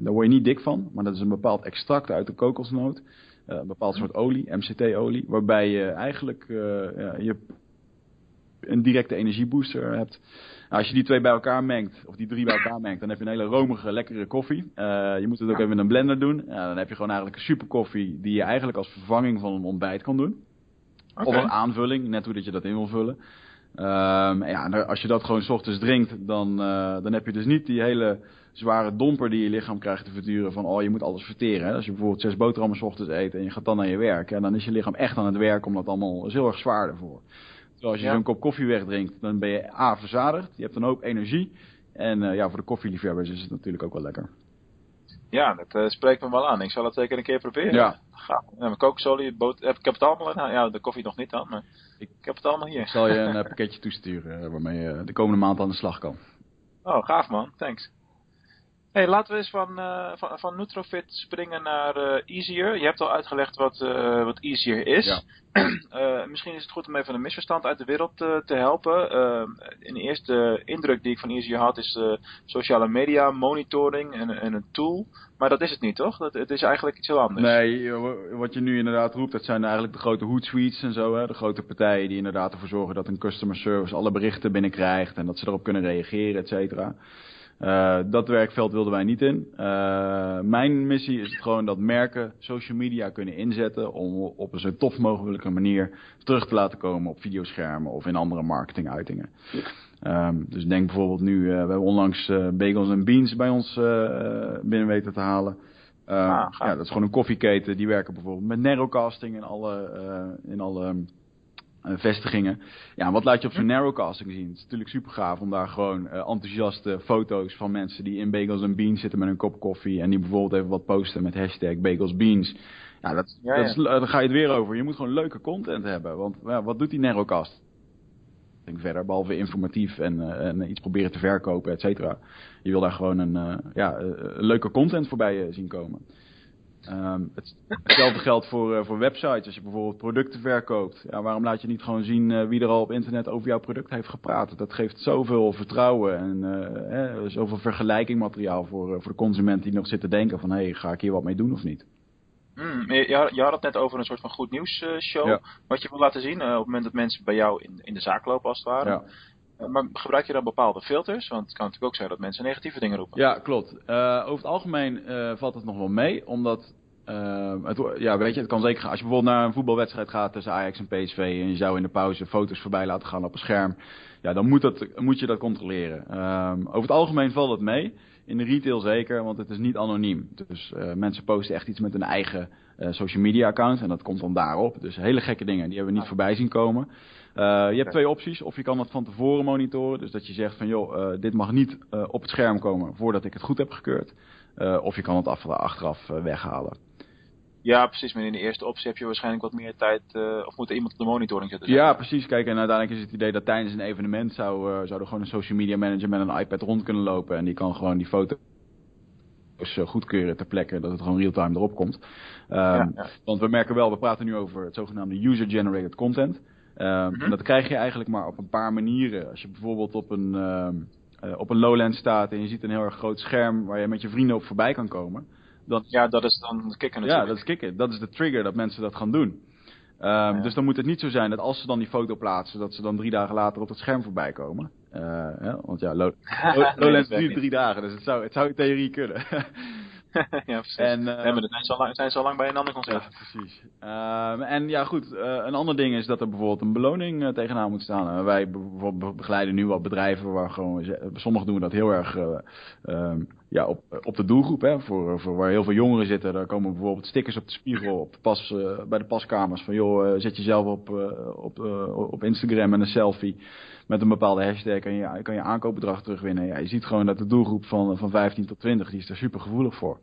S5: daar word je niet dik van, maar dat is een bepaald extract uit de kokosnoot. Uh, een bepaald soort olie, MCT-olie, waarbij je eigenlijk uh, ja, je een directe energiebooster hebt. Nou, als je die twee bij elkaar mengt, of die drie bij elkaar mengt, dan heb je een hele romige, lekkere koffie. Uh, je moet het ook even in een blender doen. Ja, dan heb je gewoon eigenlijk een super koffie die je eigenlijk als vervanging van een ontbijt kan doen. Okay. Of een aanvulling, net hoe dat je dat in wil vullen. Um, ja, als je dat gewoon s ochtends drinkt, dan, dan heb je dus niet die hele zware domper die je lichaam krijgt te verduren van oh je moet alles verteren. Hè? Als je bijvoorbeeld zes boterhammen s ochtends eet en je gaat dan naar je werk, en dan is je lichaam echt aan het werk om dat allemaal is heel erg zwaar ervoor. Terwijl als je ja. zo'n kop koffie wegdrinkt, dan ben je A verzadigd, je hebt een hoop energie en uh, ja voor de koffieliefhebbers is het natuurlijk ook wel lekker.
S4: Ja, dat uh, spreekt me wel aan. Ik zal het zeker een keer proberen.
S5: Ja.
S4: Ga. Ja, mijn kokosolie, boot, heb, ik heb het allemaal. Nou, ja, de koffie nog niet dan, maar ik, ik heb het allemaal hier.
S5: Ik zal je een [LAUGHS] pakketje toesturen waarmee je de komende maand aan de slag kan.
S4: Oh, gaaf man. Thanks. Hey, laten we eens van, uh, van, van Nutrofit springen naar uh, Easier. Je hebt al uitgelegd wat, uh, wat Easier is. Ja. [CLEARS THROAT] misschien is het goed om even een misverstand uit de wereld te helpen. een eerste indruk die ik van Easier had is sociale media monitoring en, en, een tool. Maar dat is het niet, toch? Dat, het is eigenlijk iets heel anders.
S5: Nee, wat je nu inderdaad roept, dat zijn eigenlijk de grote Hootsuites en zo. Hè? De grote partijen die inderdaad ervoor zorgen dat een customer service alle berichten binnenkrijgt en dat ze erop kunnen reageren, et cetera. Uh, dat werkveld wilden wij niet in. Uh, mijn missie is het gewoon dat merken social media kunnen inzetten om op een zo tof mogelijke manier terug te laten komen op videoschermen of in andere marketinguitingen. Um, dus denk bijvoorbeeld nu, uh, we hebben onlangs Bagels en Beans bij ons binnen weten te halen. Ah, ja, dat is gewoon een koffieketen. Die werken bijvoorbeeld met narrowcasting in alle, in alle uh, vestigingen. Ja, wat laat je op zo'n narrowcasting zien? Het is natuurlijk super gaaf om daar gewoon uh, enthousiaste foto's van mensen die in Bagels en Beans zitten met een kop koffie. En die bijvoorbeeld even wat posten met hashtag Bagels Beans. Ja, dat, ja, dat is, uh, daar ga je het weer over. Je moet gewoon leuke content hebben. Want wat doet die narrowcast? Denk verder, behalve informatief en, en, iets proberen te verkopen, et cetera. Je wil daar gewoon een, ja, leuke content voorbij zien komen. Um, het, hetzelfde geldt voor, uh, voor websites. Als je bijvoorbeeld producten verkoopt. Ja, waarom laat je niet gewoon zien uh, wie er al op internet over jouw product heeft gepraat? Dat geeft zoveel vertrouwen en uh, hè, zoveel vergelijkingmateriaal voor, voor de consument die nog zit te denken van... hé, hey, ga ik hier wat mee doen of niet?
S4: Mm, je, had, je, had het net over een soort van goed nieuws show. Ja. Wat je wil laten zien op het moment dat mensen bij jou in, in de zaak lopen als het ware. Ja. Maar gebruik je dan bepaalde filters? Want het kan natuurlijk ook zijn dat mensen negatieve dingen roepen.
S5: Ja, klopt. Uh, over het algemeen uh, valt het nog wel mee. Omdat, uh, het, ja, weet je, het kan zeker gaan. Als je bijvoorbeeld naar een voetbalwedstrijd gaat tussen Ajax en PSV... en je zou in de pauze foto's voorbij laten gaan op een scherm... ja, dan moet, dat, moet je dat controleren. Um, over het algemeen valt het mee. In de retail zeker, want het is niet anoniem. Dus mensen posten echt iets met hun eigen social media account... en dat komt dan daarop. Dus hele gekke dingen, die hebben we niet voorbij zien komen... Uh, je hebt twee opties. Of je kan het van tevoren monitoren. Dus dat je zegt van joh, uh, dit mag niet uh, op het scherm komen voordat ik het goed heb gekeurd. of je kan het af, achteraf weghalen.
S4: Ja, precies. Maar in de eerste optie heb je waarschijnlijk wat meer tijd. of moet er iemand op de monitoring zetten?
S5: Ja, precies. Kijk, en uiteindelijk is het idee dat tijdens een evenement zou, zou er gewoon een social media manager met een iPad rond kunnen lopen. En die kan gewoon die foto's goedkeuren ter plekke, dat het gewoon real-time erop komt. Um, ja, ja. Want we merken wel, we praten nu over het zogenaamde user-generated content. Um, mm-hmm. En dat krijg je eigenlijk maar op een paar manieren. Als je bijvoorbeeld op een, um, uh, op een lowland staat en je ziet een heel erg groot scherm waar je met je vrienden op voorbij kan komen.
S4: Dan, ja, dat is dan kicken natuurlijk.
S5: Ja, dat is kicken. Dat is de trigger dat mensen dat gaan doen. Um, ja. Dus dan moet het niet zo zijn dat als ze dan die foto plaatsen, dat ze dan drie dagen later op het scherm voorbij komen. Uh, ja, want ja, Low, [LAUGHS] Lowlands duurt drie dagen, dus het zou, het zou in theorie kunnen. [LAUGHS] [LAUGHS]
S4: ja, precies.
S5: En,
S4: En, maar dan zijn ze, al lang, zijn ze al lang bij een ander concert.
S5: Ja, precies. Ehm, en ja, goed, eh, een ander ding is dat er bijvoorbeeld een beloning eh, tegenaan moet staan. Wij be- be- begeleiden nu wat bedrijven waar gewoon, sommigen doen dat heel erg eh, ehm, ja, op, op de doelgroep. Hè, voor, voor waar heel veel jongeren zitten, daar komen bijvoorbeeld stickers op de spiegel op de pas, bij de paskamers. Van joh, zet jezelf op, op, op Instagram met een selfie met een bepaalde hashtag en je kan je aankoopbedrag terugwinnen. Ja, je ziet gewoon dat de doelgroep van, van 15 tot 20, die is daar super gevoelig voor.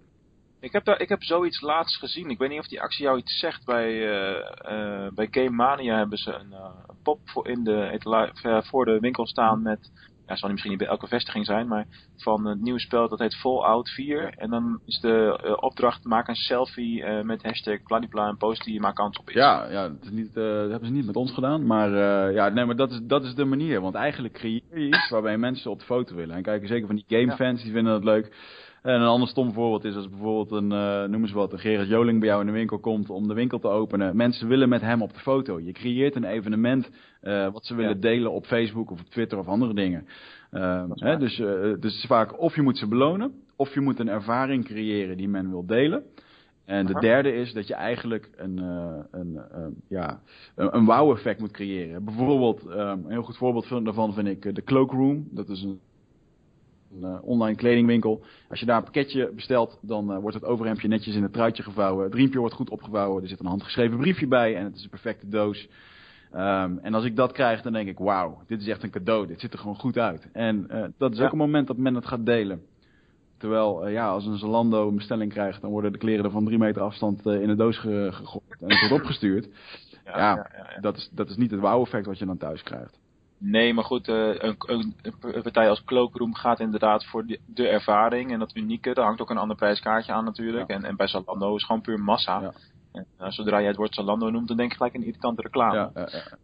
S4: Ik heb, daar, ik heb zoiets laatst gezien. Ik weet niet of die actie jou iets zegt. Bij, eh, eh, bij Game Mania hebben ze een eh, pop voor, in de, voor de winkel staan met... Ja, zal niet misschien niet bij elke vestiging zijn, maar van het nieuwe spel dat heet Fallout 4. En dan is de eh, opdracht, maak een selfie eh, met hashtag bladibla en post die je maar kans op is.
S5: Ja, ja dat, is niet, eh, dat hebben ze niet met ons gedaan. Maar, ja, nee, maar dat, is, dat is de manier. Want eigenlijk creëer je iets waarbij mensen op de foto willen. En kijken zeker van die gamefans, die vinden dat leuk. En een ander stom voorbeeld is als bijvoorbeeld een, eh noem eens wat, een Gerard Joling bij jou in de winkel komt om de winkel te openen. Mensen willen met hem op de foto. Je creëert een evenement eh, wat ze willen
S4: Ja.
S5: delen op Facebook of op Twitter of andere dingen. Eh, hè, dus, dus het is vaak of je moet ze belonen, of je moet een ervaring creëren die men wil delen. En de derde is dat je eigenlijk een, een, ja, een, een wow-effect moet creëren. Bijvoorbeeld, eh, een heel goed voorbeeld van- daarvan vind ik de Cloakroom. Dat is een, een eh, online kledingwinkel. Als je daar een pakketje bestelt, dan eh, wordt het overhemdje netjes in het truitje gevouwen. Het riempje wordt goed opgevouwen. Er zit een handgeschreven briefje bij en het is een perfecte doos. Ehm, en als ik dat krijg, dan denk ik, wauw, dit is echt een cadeau. Dit ziet er gewoon goed uit. En eh, dat is
S4: Ja.
S5: ook een moment dat men het gaat delen. Terwijl, ja, als een Zalando een bestelling krijgt, dan worden de kleren er van drie meter afstand in de doos ge- gegooid en het wordt opgestuurd.
S4: Ja.
S5: Dat, is, dat is niet het wow-effect wat je dan thuis krijgt.
S4: Nee, maar goed, eh, een, een, een partij als Cloakroom gaat inderdaad voor de, de ervaring en dat unieke. Daar hangt ook een ander prijskaartje aan natuurlijk.
S5: Ja.
S4: En, en bij Zalando is gewoon puur massa.
S5: Ja.
S4: En, eh, zodra jij het woord Zalando noemt, dan denk je gelijk een irritante reclame.
S5: Ja.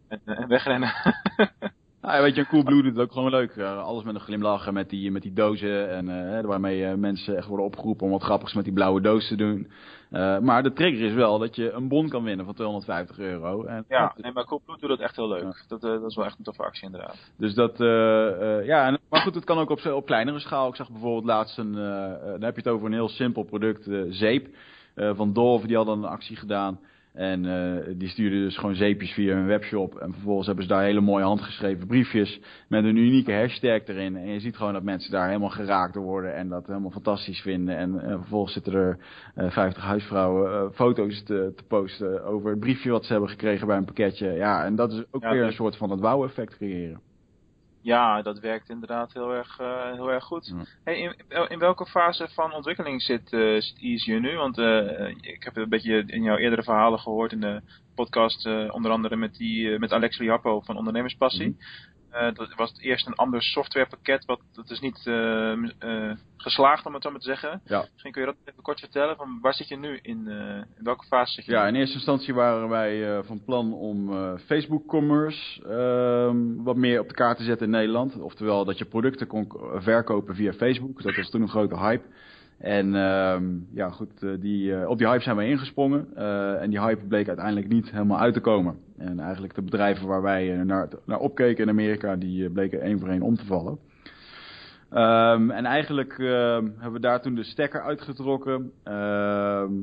S4: En, eh, en wegrennen. [LAUGHS]
S5: Nou, ja, weet je, een Coolblue [LAUGHS] doet het ook gewoon leuk. Alles met een glimlach en met die, met die dozen. En waarmee mensen echt worden opgeroepen om wat grappigs met die blauwe doos te doen. Eh, maar de trigger is wel dat je een bon kan winnen van 250 euro. En,
S4: ja, nee, maar Coolblue doet dat echt heel leuk.
S5: Ja.
S4: Dat, eh, dat is wel echt een toffe actie inderdaad.
S5: Dus dat, eh, ja, en, maar goed, het kan ook op, op kleinere schaal. Ik zag bijvoorbeeld laatst een, dan heb je het over een heel simpel product, zeep. van Dove, die hadden een actie gedaan. En eh, die stuurden dus gewoon zeepjes via hun webshop. En vervolgens hebben ze daar hele mooie handgeschreven briefjes met een unieke hashtag erin. En je ziet gewoon dat mensen daar helemaal geraakt door worden en dat helemaal fantastisch vinden. En eh, vervolgens zitten er eh 50 huisvrouwen foto's te, te posten over het briefje wat ze hebben gekregen bij een pakketje. Ja, en dat is ook
S4: Ja,
S5: weer een soort van het wow-effect creëren.
S4: Ja, dat werkt inderdaad heel erg, eh, heel erg goed. Hey, in, in welke fase van ontwikkeling zit, eh zit nu? Want eh, ik heb een beetje in jouw eerdere verhalen gehoord in de podcast, onder andere met, die, met Alex Liappo van Ondernemerspassie.
S5: Mhm.
S4: Eh, dat was het eerst een ander softwarepakket, wat dat is niet eh, eh, geslaagd om het zo maar te zeggen.
S5: Ja.
S4: Misschien kun je dat even kort vertellen, van waar zit je nu in, in welke fase zit je
S5: Ja, in eerste instantie waren wij van plan om Facebook commerce ehm, wat meer op de kaart te zetten in Nederland. Oftewel dat je producten kon verkopen via Facebook. Dat was toen een grote hype. En ehm, ja, goed, eh, die, eh, op die hype zijn wij ingesprongen. Eh, en die hype bleek uiteindelijk niet helemaal uit te komen. En eigenlijk de bedrijven waar wij naar, naar opkeken in Amerika, die bleken één voor één om te vallen. Ehm, en eigenlijk ehm, hebben we daar toen de stekker uitgetrokken.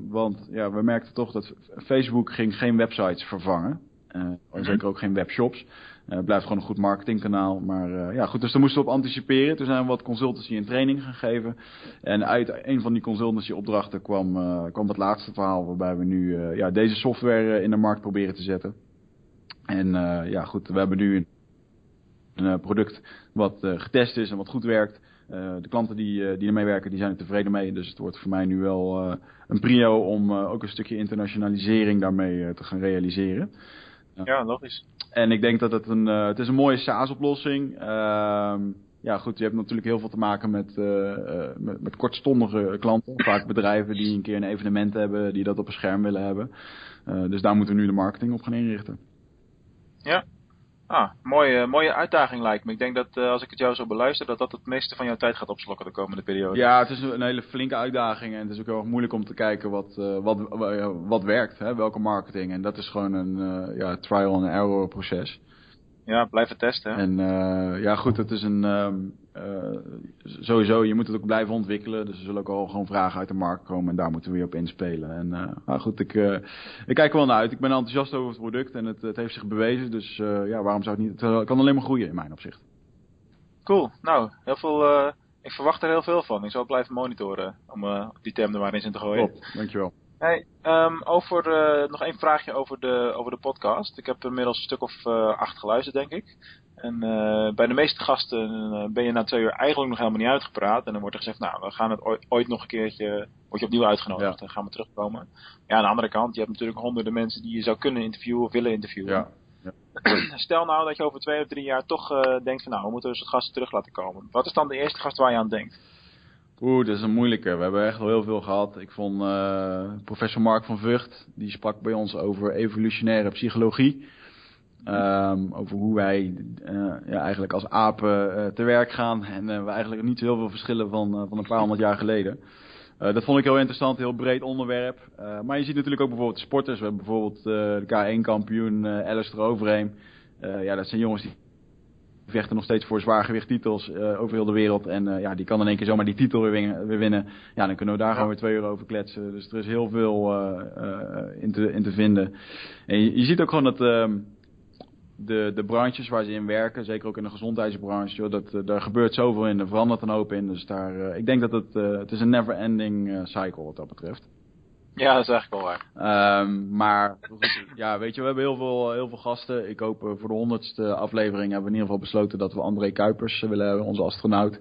S5: Want ja, we merkten toch dat Facebook ging geen websites vervangen. Eh, en zeker ook geen webshops. Eh, het blijft gewoon een goed marketingkanaal. Maar eh, ja, goed, dus daar moesten we op anticiperen. Toen zijn we wat consultancy en training gaan geven. En uit een van die consultancy opdrachten kwam, kwam het laatste verhaal. Waarbij we nu ja, deze software in de markt proberen te zetten. En ja, goed, we hebben nu een, product wat getest is en wat goed werkt. De klanten die, die ermee werken, die zijn er tevreden mee. Dus het wordt voor mij nu wel een prio om ook een stukje internationalisering daarmee te gaan realiseren.
S4: Ja, logisch.
S5: En ik denk dat het een, eh, het is een mooie SaaS-oplossing. Ehm ja, goed, je hebt natuurlijk heel veel te maken met, eh, eh, met, met kortstondige klanten. [LAUGHS] Vaak bedrijven die een keer een evenement hebben, die dat op een scherm willen hebben. Dus daar moeten we nu de marketing op gaan inrichten.
S4: Ja. Ah, mooie, mooie uitdaging lijkt me. Ik denk dat eh, als ik het jou zo beluister, dat dat het meeste van jouw tijd gaat opslokken de komende periode.
S5: Ja, het is een hele flinke uitdaging en het is ook heel erg moeilijk om te kijken wat, eh, wat, wa- wat werkt, hè, welke marketing. En dat is gewoon een eh, ja, trial and error proces.
S4: Ja, blijven testen.
S5: En uh, ja, goed, het is een. Uh, sowieso, je moet het ook blijven ontwikkelen. Dus er zullen ook al gewoon vragen uit de markt komen. En daar moeten we weer op inspelen. En uh, nou goed, ik, ik kijk er wel naar uit. Ik ben enthousiast over het product en het, het heeft zich bewezen. Dus ja, waarom zou het niet. Het kan alleen maar groeien in mijn opzicht.
S4: Cool. Nou, heel veel. ik verwacht er heel veel van. Ik zal blijven monitoren om die term er maar eens in te gooien.
S5: Top, dankjewel.
S4: Hey, um, over, uh, nog één vraagje over de, over de podcast. Ik heb inmiddels een stuk of uh, acht geluisterd, denk ik. En uh, bij de meeste gasten ben je na twee uur eigenlijk nog helemaal niet uitgepraat. En dan wordt er gezegd, nou, we gaan het ooit, ooit nog een keertje, word je opnieuw uitgenodigd en gaan we terugkomen. Ja, aan de andere kant, je hebt natuurlijk honderden mensen die je zou kunnen interviewen of willen interviewen.
S5: Ja.
S4: Ja. [CLEARS THROAT] Stel nou dat je over twee of drie jaar toch denkt van, nou, we moeten dus gasten terug laten komen. Wat is dan de eerste gast waar je aan denkt?
S5: Oeh, dat is een moeilijke. We hebben echt al heel veel gehad. Ik vond uh, professor Mark van Vught, die sprak bij ons over evolutionaire psychologie. Um, over hoe wij uh, ja, eigenlijk als apen uh, te werk gaan. En we eigenlijk niet zo heel veel verschillen van, van een paar honderd jaar geleden. dat vond ik heel interessant, heel breed onderwerp. maar je ziet natuurlijk ook bijvoorbeeld sporters. We hebben bijvoorbeeld de K1-kampioen Alistair Overeem. ja, dat zijn jongens die vechten nog steeds voor zwaargewichttitels uh, over heel de wereld. En uh, ja, die kan in één keer zomaar die titel weer winnen. Weer winnen. Ja, dan kunnen we daar gewoon weer twee uur over kletsen. Dus er is heel veel uh, in, te, in te vinden. En je, ziet ook gewoon dat ehm, de, de branches waar ze in werken, zeker ook in de gezondheidsbranche, joh, dat, daar gebeurt zoveel in. Er verandert een hoop in. Dus daar, ik denk dat het, het is een never ending cycle wat dat betreft.
S4: Ja, dat is eigenlijk wel waar.
S5: Um, maar ja, weet je, we hebben heel veel, heel veel gasten. Ik hoop uh, voor de honderdste aflevering hebben we in ieder geval besloten dat we André Kuipers willen hebben, onze astronaut.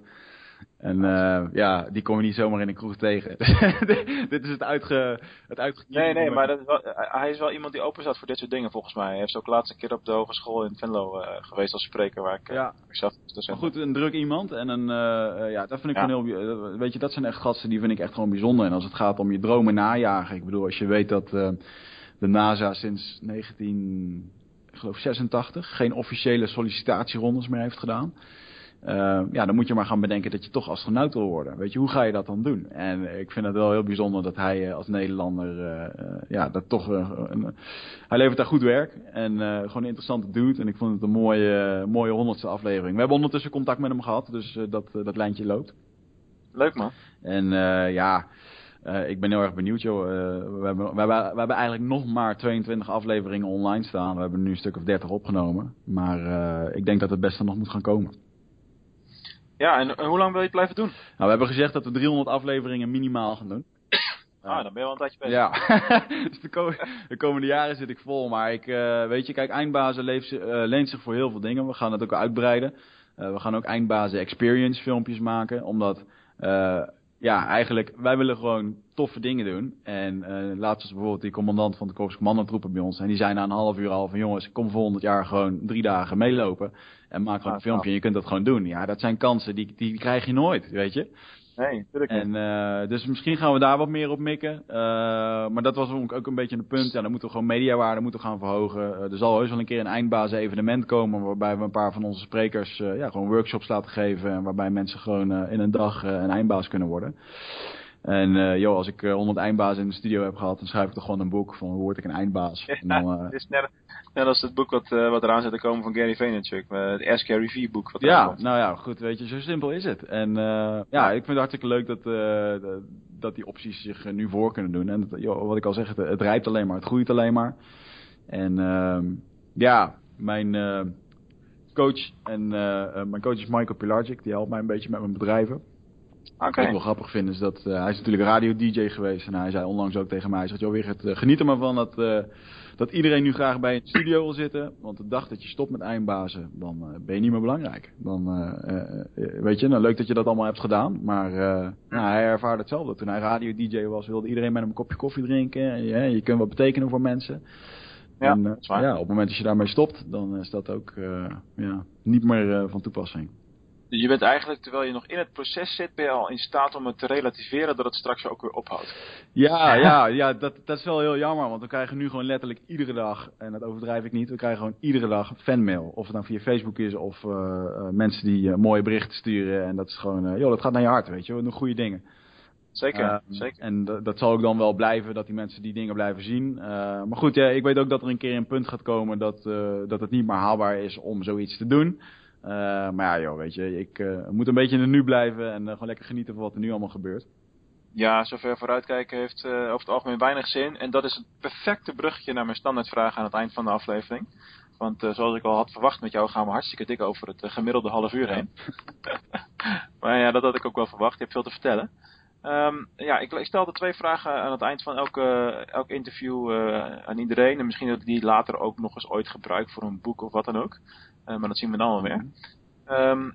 S5: En uh, ja, die kom je niet zomaar in een kroeg tegen. [LAUGHS] dit is het uitge... Het uitge
S4: nee, nee, maar dat is wel, hij is wel iemand die open staat voor dit soort dingen volgens mij. Hij heeft ook laatste keer op de hogeschool in Venlo uh, geweest als spreker waar ik,
S5: ja.
S4: ik zelf
S5: dus Goed, een druk iemand. En een, uh, ja, dat vind ik ja. gewoon heel... Weet je, dat zijn echt gasten die vind ik echt gewoon bijzonder. En als het gaat om je dromen najagen. Ik bedoel, als je weet dat de NASA sinds 19... Ik geloof 86 geen officiële sollicitatierondes meer heeft gedaan. Uh, ja, dan moet je maar gaan bedenken dat je toch astronaut wil worden. Weet je, hoe ga je dat dan doen? En ik vind het wel heel bijzonder dat hij uh, als Nederlander, uh, ja, dat toch, een, hij levert daar goed werk. En gewoon een interessante dude. En ik vond het een mooie, mooie honderdste aflevering. We hebben ondertussen contact met hem gehad, dus dat, dat lijntje loopt.
S4: Leuk man.
S5: En ja, ik ben heel erg benieuwd joh. we, hebben, we, hebben, we hebben eigenlijk nog maar 22 afleveringen online staan. We hebben nu een stuk of 30 opgenomen. Maar ik denk dat het beste nog moet gaan komen.
S4: Ja, en hoe lang wil je het blijven doen? Nou,
S5: we hebben gezegd dat we 300 afleveringen minimaal gaan doen.
S4: Ah, dan ben je wel een tijdje bezig.
S5: Ja, [LAUGHS] dus de, ko de, komende jaren zit ik vol. Maar ik, uh, weet je, kijk, eindbazen leeft, uh, leent zich voor heel veel dingen. We gaan het ook uitbreiden. Uh, we gaan ook eindbazen experience filmpjes maken. Omdat, ja, eigenlijk, wij willen gewoon toffe dingen doen. En laatst was bijvoorbeeld die commandant van de Korps Commandantroepen bij ons. En die zei na een half uur al van, jongens, kom volgend jaar gewoon drie dagen meelopen. En maak gewoon ah, een filmpje en je kunt dat gewoon doen. Ja, dat zijn kansen, die, die krijg je nooit, weet je.
S4: Nee, natuurlijk
S5: en, uh, Dus misschien gaan we daar wat meer op mikken. Uh, maar dat was ook, een beetje een punt. Ja, dan moeten we gewoon mediawaarde moeten gaan verhogen. Uh, er zal heus wel een keer een eindbasis evenement komen... waarbij we een paar van onze sprekers ja, gewoon workshops laten geven... en waarbij mensen gewoon in een dag een eindbaas kunnen worden. En uh, joh, als ik uh, 100 eindbazen in de studio heb gehad, dan schrijf ik toch gewoon een boek van hoe word ik een eindbaas.
S4: Ja,
S5: en dan,
S4: uh, het is net, net als het boek wat, wat eraan zit te komen van Gary Vaynerchuk, het Ask Gary V boek. Wat
S5: ja, nou ja, goed, weet je, zo simpel is het. En ja, ja, ik vind het hartstikke leuk dat, dat die opties zich nu voor kunnen doen. En het, joh, wat ik al zeg, het, het rijpt alleen maar, het groeit alleen maar. En ehm, ja, mijn coach en mijn coach is Michael Pilarczyk, die helpt mij een beetje met mijn bedrijven.
S4: Okay.
S5: Wat ik wel grappig vind is dat uh, hij is natuurlijk radio-dj geweest. En hij zei onlangs ook tegen mij, hij zegt, joh Wigert, uh, geniet er maar van dat, uh, dat iedereen nu graag bij een studio wil zitten. Want de dag dat je stopt met eindbazen, dan ben je niet meer belangrijk. Dan, weet je, nou leuk dat je dat allemaal hebt gedaan. Maar nou, hij ervaarde hetzelfde. Toen hij radio-dj was, wilde iedereen met hem een kopje koffie drinken. En, je, je kunt wat betekenen voor mensen.
S4: Ja, en,
S5: ja, op het moment dat je daarmee stopt, dan is dat ook ja, niet meer van toepassing.
S4: Dus je bent eigenlijk, terwijl je nog in het proces zit, ben je al in staat om het te relativeren dat het straks ook weer ophoudt.
S5: Ja, [LAUGHS] ja, ja dat, dat is wel heel jammer, want we krijgen nu gewoon letterlijk iedere dag, en dat overdrijf ik niet, we krijgen gewoon iedere dag fanmail. Of het nou via Facebook is, of uh, uh, mensen die uh, mooie berichten sturen. En dat is gewoon, joh, dat gaat naar je hart, weet je, we doen goede dingen.
S4: Zeker,
S5: Ehm,
S4: zeker.
S5: En dat- dat zal ook dan wel blijven, dat die mensen die dingen blijven zien. Eh, maar goed, ja, ik weet ook dat er een keer een punt gaat komen dat, eh, dat het niet meer haalbaar is om zoiets te doen. Eh, maar ja, joh, weet je, ik eh, moet een beetje in het nu blijven en eh, gewoon lekker genieten van wat er nu allemaal gebeurt.
S4: Ja, zover vooruitkijken heeft over het algemeen weinig zin. En dat is het perfecte bruggetje naar mijn standaardvraag aan het eind van de aflevering. Want zoals ik al had verwacht met jou gaan we hartstikke dik over het gemiddelde half uur heen. [LAUGHS] maar ja, dat had ik ook wel verwacht. Je hebt veel te vertellen. Ehm, ja, ik, ik stel de twee vragen aan het eind van elke, elk interview aan iedereen. En misschien dat ik die later ook nog eens ooit gebruik voor een boek of wat dan ook. Eh, maar dat zien we dan wel weer. Ehm,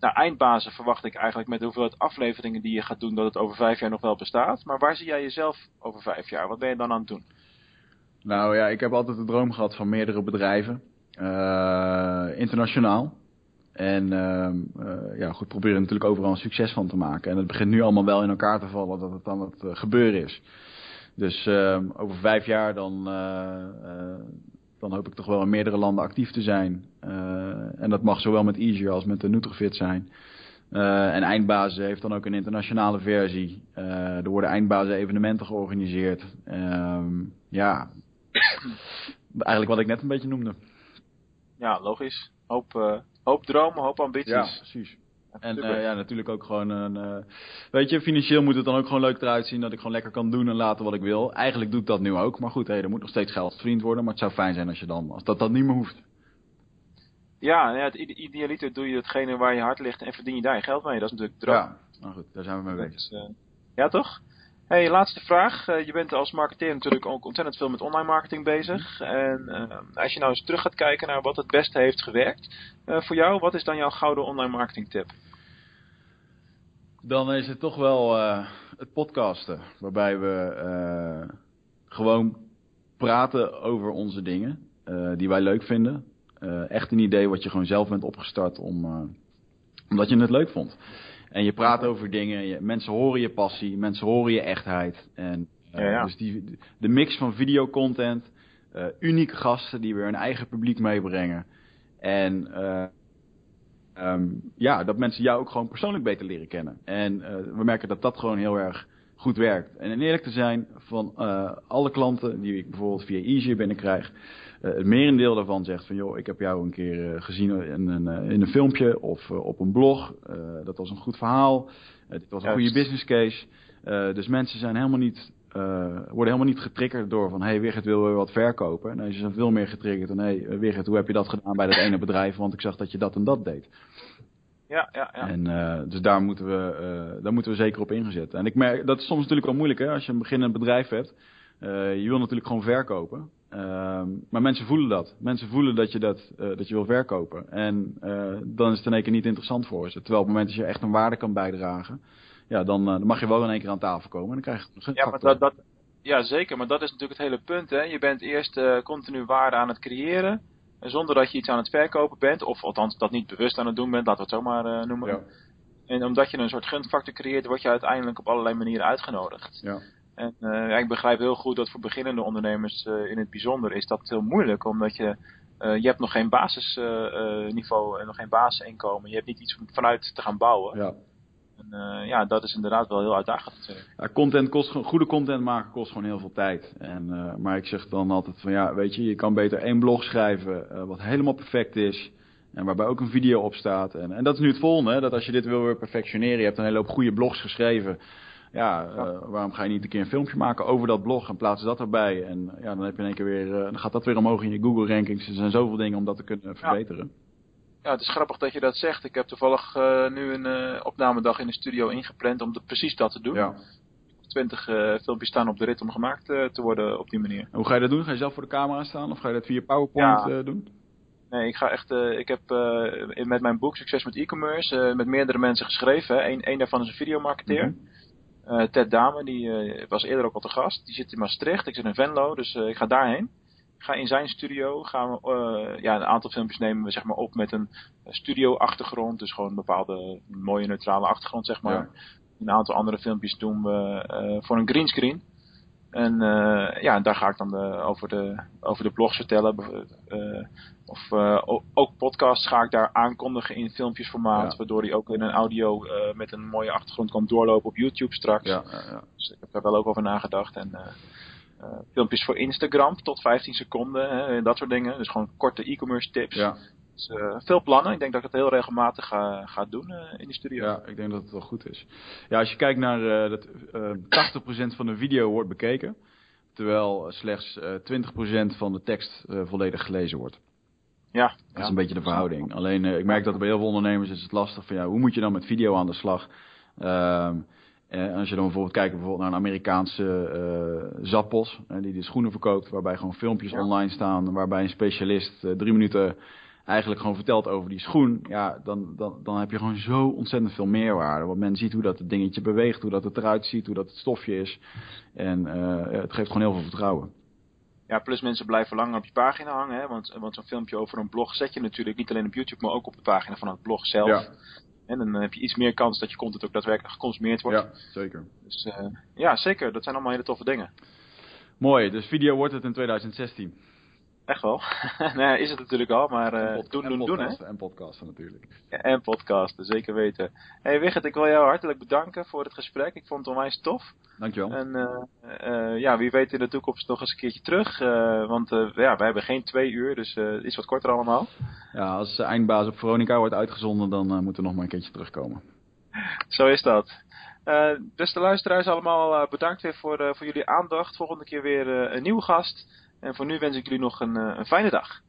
S4: nou, eindbazen verwacht ik eigenlijk met de hoeveelheid afleveringen die je gaat doen, dat het over vijf jaar nog wel bestaat. Maar waar zie jij jezelf over vijf jaar? Wat ben je dan aan het doen?
S5: Nou ja, ik heb altijd de droom gehad van meerdere bedrijven. eh, internationaal. En ehm, eh, ja, goed, proberen natuurlijk overal een succes van te maken. En het begint nu allemaal wel in elkaar te vallen dat het dan het gebeuren is. Dus ehm, over vijf jaar dan, dan hoop ik toch wel in meerdere landen actief te zijn. Eh, en dat mag zowel met Easier als met de Nutrifit zijn. Eh, en Eindbazen heeft dan ook een internationale versie. Eh, er worden Eindbazen evenementen georganiseerd. Ehm, ja, eigenlijk wat ik net een beetje noemde.
S4: Ja, logisch. Hoop, hoop dromen, hoop ambities.
S5: precies. En eh, ja, natuurlijk ook gewoon een. eh, weet je, financieel moet het dan ook gewoon leuk eruit zien dat ik gewoon lekker kan doen en laten wat ik wil. Eigenlijk doe ik dat nu ook. Maar goed, hey, er moet nog steeds geld verdiend worden. Maar het zou fijn zijn als je dan, als dat, dat niet meer hoeft.
S4: Ja, ja, het idealiter doe je hetgene waar je hart ligt en verdien je daar je geld mee. Dat is natuurlijk de droom.
S5: Ja, nou goed, daar zijn we mee bezig.
S4: Dus, eh, ja, toch? Hey, laatste vraag. Eh, je bent als marketeer natuurlijk ook ontzettend veel met online marketing bezig. En eh, als je nou eens terug gaat kijken naar wat het beste heeft gewerkt eh, voor jou, wat is dan jouw gouden online marketing tip?
S5: Dan is het toch wel het podcasten. Waarbij we gewoon praten over onze dingen die wij leuk vinden. Echt een idee wat je gewoon zelf bent opgestart om, omdat je het leuk vond. En je praat over dingen, je, mensen horen je passie, mensen horen je echtheid. En, eh,
S4: Ja, ja.
S5: Dus die, de mix van videocontent, eh unieke gasten die weer hun eigen publiek meebrengen. En eh, ehm, ja, dat mensen jou ook gewoon persoonlijk beter leren kennen. En we merken dat dat gewoon heel erg goed werkt. En eerlijk te zijn, van alle klanten die ik bijvoorbeeld via Easier binnenkrijg, het merendeel daarvan zegt van joh, ik heb jou een keer eh, gezien in een, eh, in een filmpje of eh, op een blog. Eh, dat was een goed verhaal. Eh, dit was een
S4: Juist.
S5: goede business case. Eh, dus mensen zijn helemaal niet, eh, worden helemaal niet getriggerd door van hé hey, Wigert wil weer wat verkopen. Nee, ze zijn veel meer getriggerd dan hé hey, Wigert, hoe heb je dat gedaan bij dat ene bedrijf? Want ik zag dat je dat en dat deed.
S4: Ja, ja, ja.
S5: En eh, dus daar moeten, we, eh, daar moeten we zeker op ingezet. En ik merk, dat is soms natuurlijk wel moeilijk hè, als je een beginnend bedrijf hebt. Eh, je wil natuurlijk gewoon verkopen. Ehm, maar mensen voelen dat. Mensen voelen dat je, dat, eh, dat je wil verkopen. En eh, dan is het in één keer niet interessant voor ze. Terwijl op het moment dat je echt een waarde kan bijdragen, ja, dan, eh, dan mag je wel in één keer aan tafel komen. En dan krijg je
S4: Ja, maar dat, dat, ja, zeker. Maar dat is natuurlijk het hele punt. Hè. Je bent eerst continu waarde aan het creëren. Zonder dat je iets aan het verkopen bent. Of althans dat niet bewust aan het doen bent. Laten we het zo maar noemen.
S5: Ja.
S4: En omdat je een soort gunfactor creëert, word je uiteindelijk op allerlei manieren uitgenodigd.
S5: Ja.
S4: En eh, ja, ik begrijp heel goed dat voor beginnende ondernemers eh, in het bijzonder is dat heel moeilijk. Omdat je, eh, je hebt nog geen basisniveau en nog geen basisinkomen. Je hebt niet iets om vanuit te gaan bouwen.
S5: Ja.
S4: En ja, dat is inderdaad wel heel uitdagend natuurlijk.
S5: Ja, content kost, goede content maken kost gewoon heel veel tijd. En, maar ik zeg dan altijd van ja, weet je, je kan beter één blog schrijven wat helemaal perfect is. En waarbij ook een video op staat. En, en dat is nu het volgende, hè, dat als je dit wil weer perfectioneren, je hebt een hele hoop goede blogs geschreven. Ja, eh, waarom ga je niet een keer een filmpje maken over dat blog en plaats dat erbij? En ja, dan heb je in één keer weer, eh, dan gaat dat weer omhoog in je Google rankings. Er zijn zoveel dingen om dat te kunnen verbeteren.
S4: Ja, het is grappig dat je dat zegt. Ik heb toevallig eh, nu een eh, opnamedag in de studio ingepland om de, precies dat te doen.
S5: Ja.
S4: Twintig eh, filmpjes staan op de rit om gemaakt eh, te worden op die manier.
S5: En hoe ga je dat doen? Ga je zelf voor de camera staan of ga je dat via PowerPoint
S4: Ja.
S5: eh, doen?
S4: Nee, ik ga echt. eh, ik heb eh, met mijn boek Succes met e-commerce eh, met meerdere mensen geschreven. Eén één daarvan is een videomarketeer.
S5: Mhm.
S4: Eh, Ted Dame, die eh, was eerder ook al te gast. Die zit in Maastricht. Ik zit in Venlo, dus eh, ik ga daarheen. Ik ga in zijn studio gaan we ja, een aantal filmpjes nemen we zeg maar op met een studio-achtergrond. Dus gewoon een bepaalde mooie neutrale achtergrond, zeg maar.
S5: Ja.
S4: Een aantal andere filmpjes doen we voor een greenscreen. En ja, daar ga ik dan de, over, de, over de blogs vertellen. Bev- eh, Of ook podcasts ga ik daar aankondigen in filmpjesformaat.
S5: Ja.
S4: Waardoor die ook in een audio met een mooie achtergrond kan doorlopen op YouTube straks.
S5: Ja, ja, ja.
S4: Dus ik heb daar wel ook over nagedacht. En filmpjes voor Instagram tot 15 seconden. Hè, dat soort dingen. Dus gewoon korte e-commerce tips.
S5: ja.
S4: Dus, veel plannen. Ik denk dat ik het heel regelmatig ga, ga doen in de studio.
S5: Ja, ik denk dat het wel goed is. Ja, als je kijkt naar dat uh, 80% van de video wordt bekeken, terwijl slechts uh, 20% van de tekst volledig gelezen wordt.
S4: Ja.
S5: Dat is een beetje de verhouding. Alleen ik merk dat bij heel veel ondernemers is het lastig van ja, hoe moet je dan met video aan de slag? en als je dan bijvoorbeeld kijkt bijvoorbeeld naar een Amerikaanse Zappos, die de schoenen verkoopt, waarbij gewoon filmpjes
S4: Ja.
S5: online staan, waarbij een specialist drie minuten eigenlijk gewoon vertelt over die schoen, ja, dan, dan, dan heb je gewoon zo ontzettend veel meerwaarde. Want men ziet hoe dat het dingetje beweegt, hoe dat het eruit ziet, hoe dat het stofje is. En uh, het geeft gewoon heel veel vertrouwen.
S4: Ja, plus mensen blijven langer op je pagina hangen. Hè? Want, want zo'n filmpje over een blog zet je natuurlijk niet alleen op YouTube, maar ook op de pagina van het blog zelf.
S5: Ja.
S4: En dan heb je iets meer kans dat je content ook daadwerkelijk geconsumeerd wordt.
S5: Ja, zeker.
S4: Dus uh, ja, zeker. Dat zijn allemaal hele toffe dingen.
S5: Mooi, dus video wordt het in 2016.
S4: Echt wel. [LAUGHS] nee, is het natuurlijk al, maar uh,
S5: pod-
S4: doen, doen, doen, hè.
S5: En podcasten natuurlijk.
S4: Ja, en podcasten, zeker weten. hey, Wigert, ik wil jou hartelijk bedanken voor het gesprek. Ik vond het onwijs tof.
S5: Dankjewel.
S4: En uh, uh, ja, wie weet in de toekomst nog eens een keertje terug. Want ja, wij hebben geen twee uur, dus het is wat korter allemaal.
S5: Ja, als eindbaas op Veronica wordt uitgezonden, dan moeten we nog maar een keertje terugkomen.
S4: Zo is dat. beste luisteraars, allemaal bedankt weer voor, voor jullie aandacht. Volgende keer weer een nieuwe gast. En voor nu wens ik jullie nog een, een fijne dag.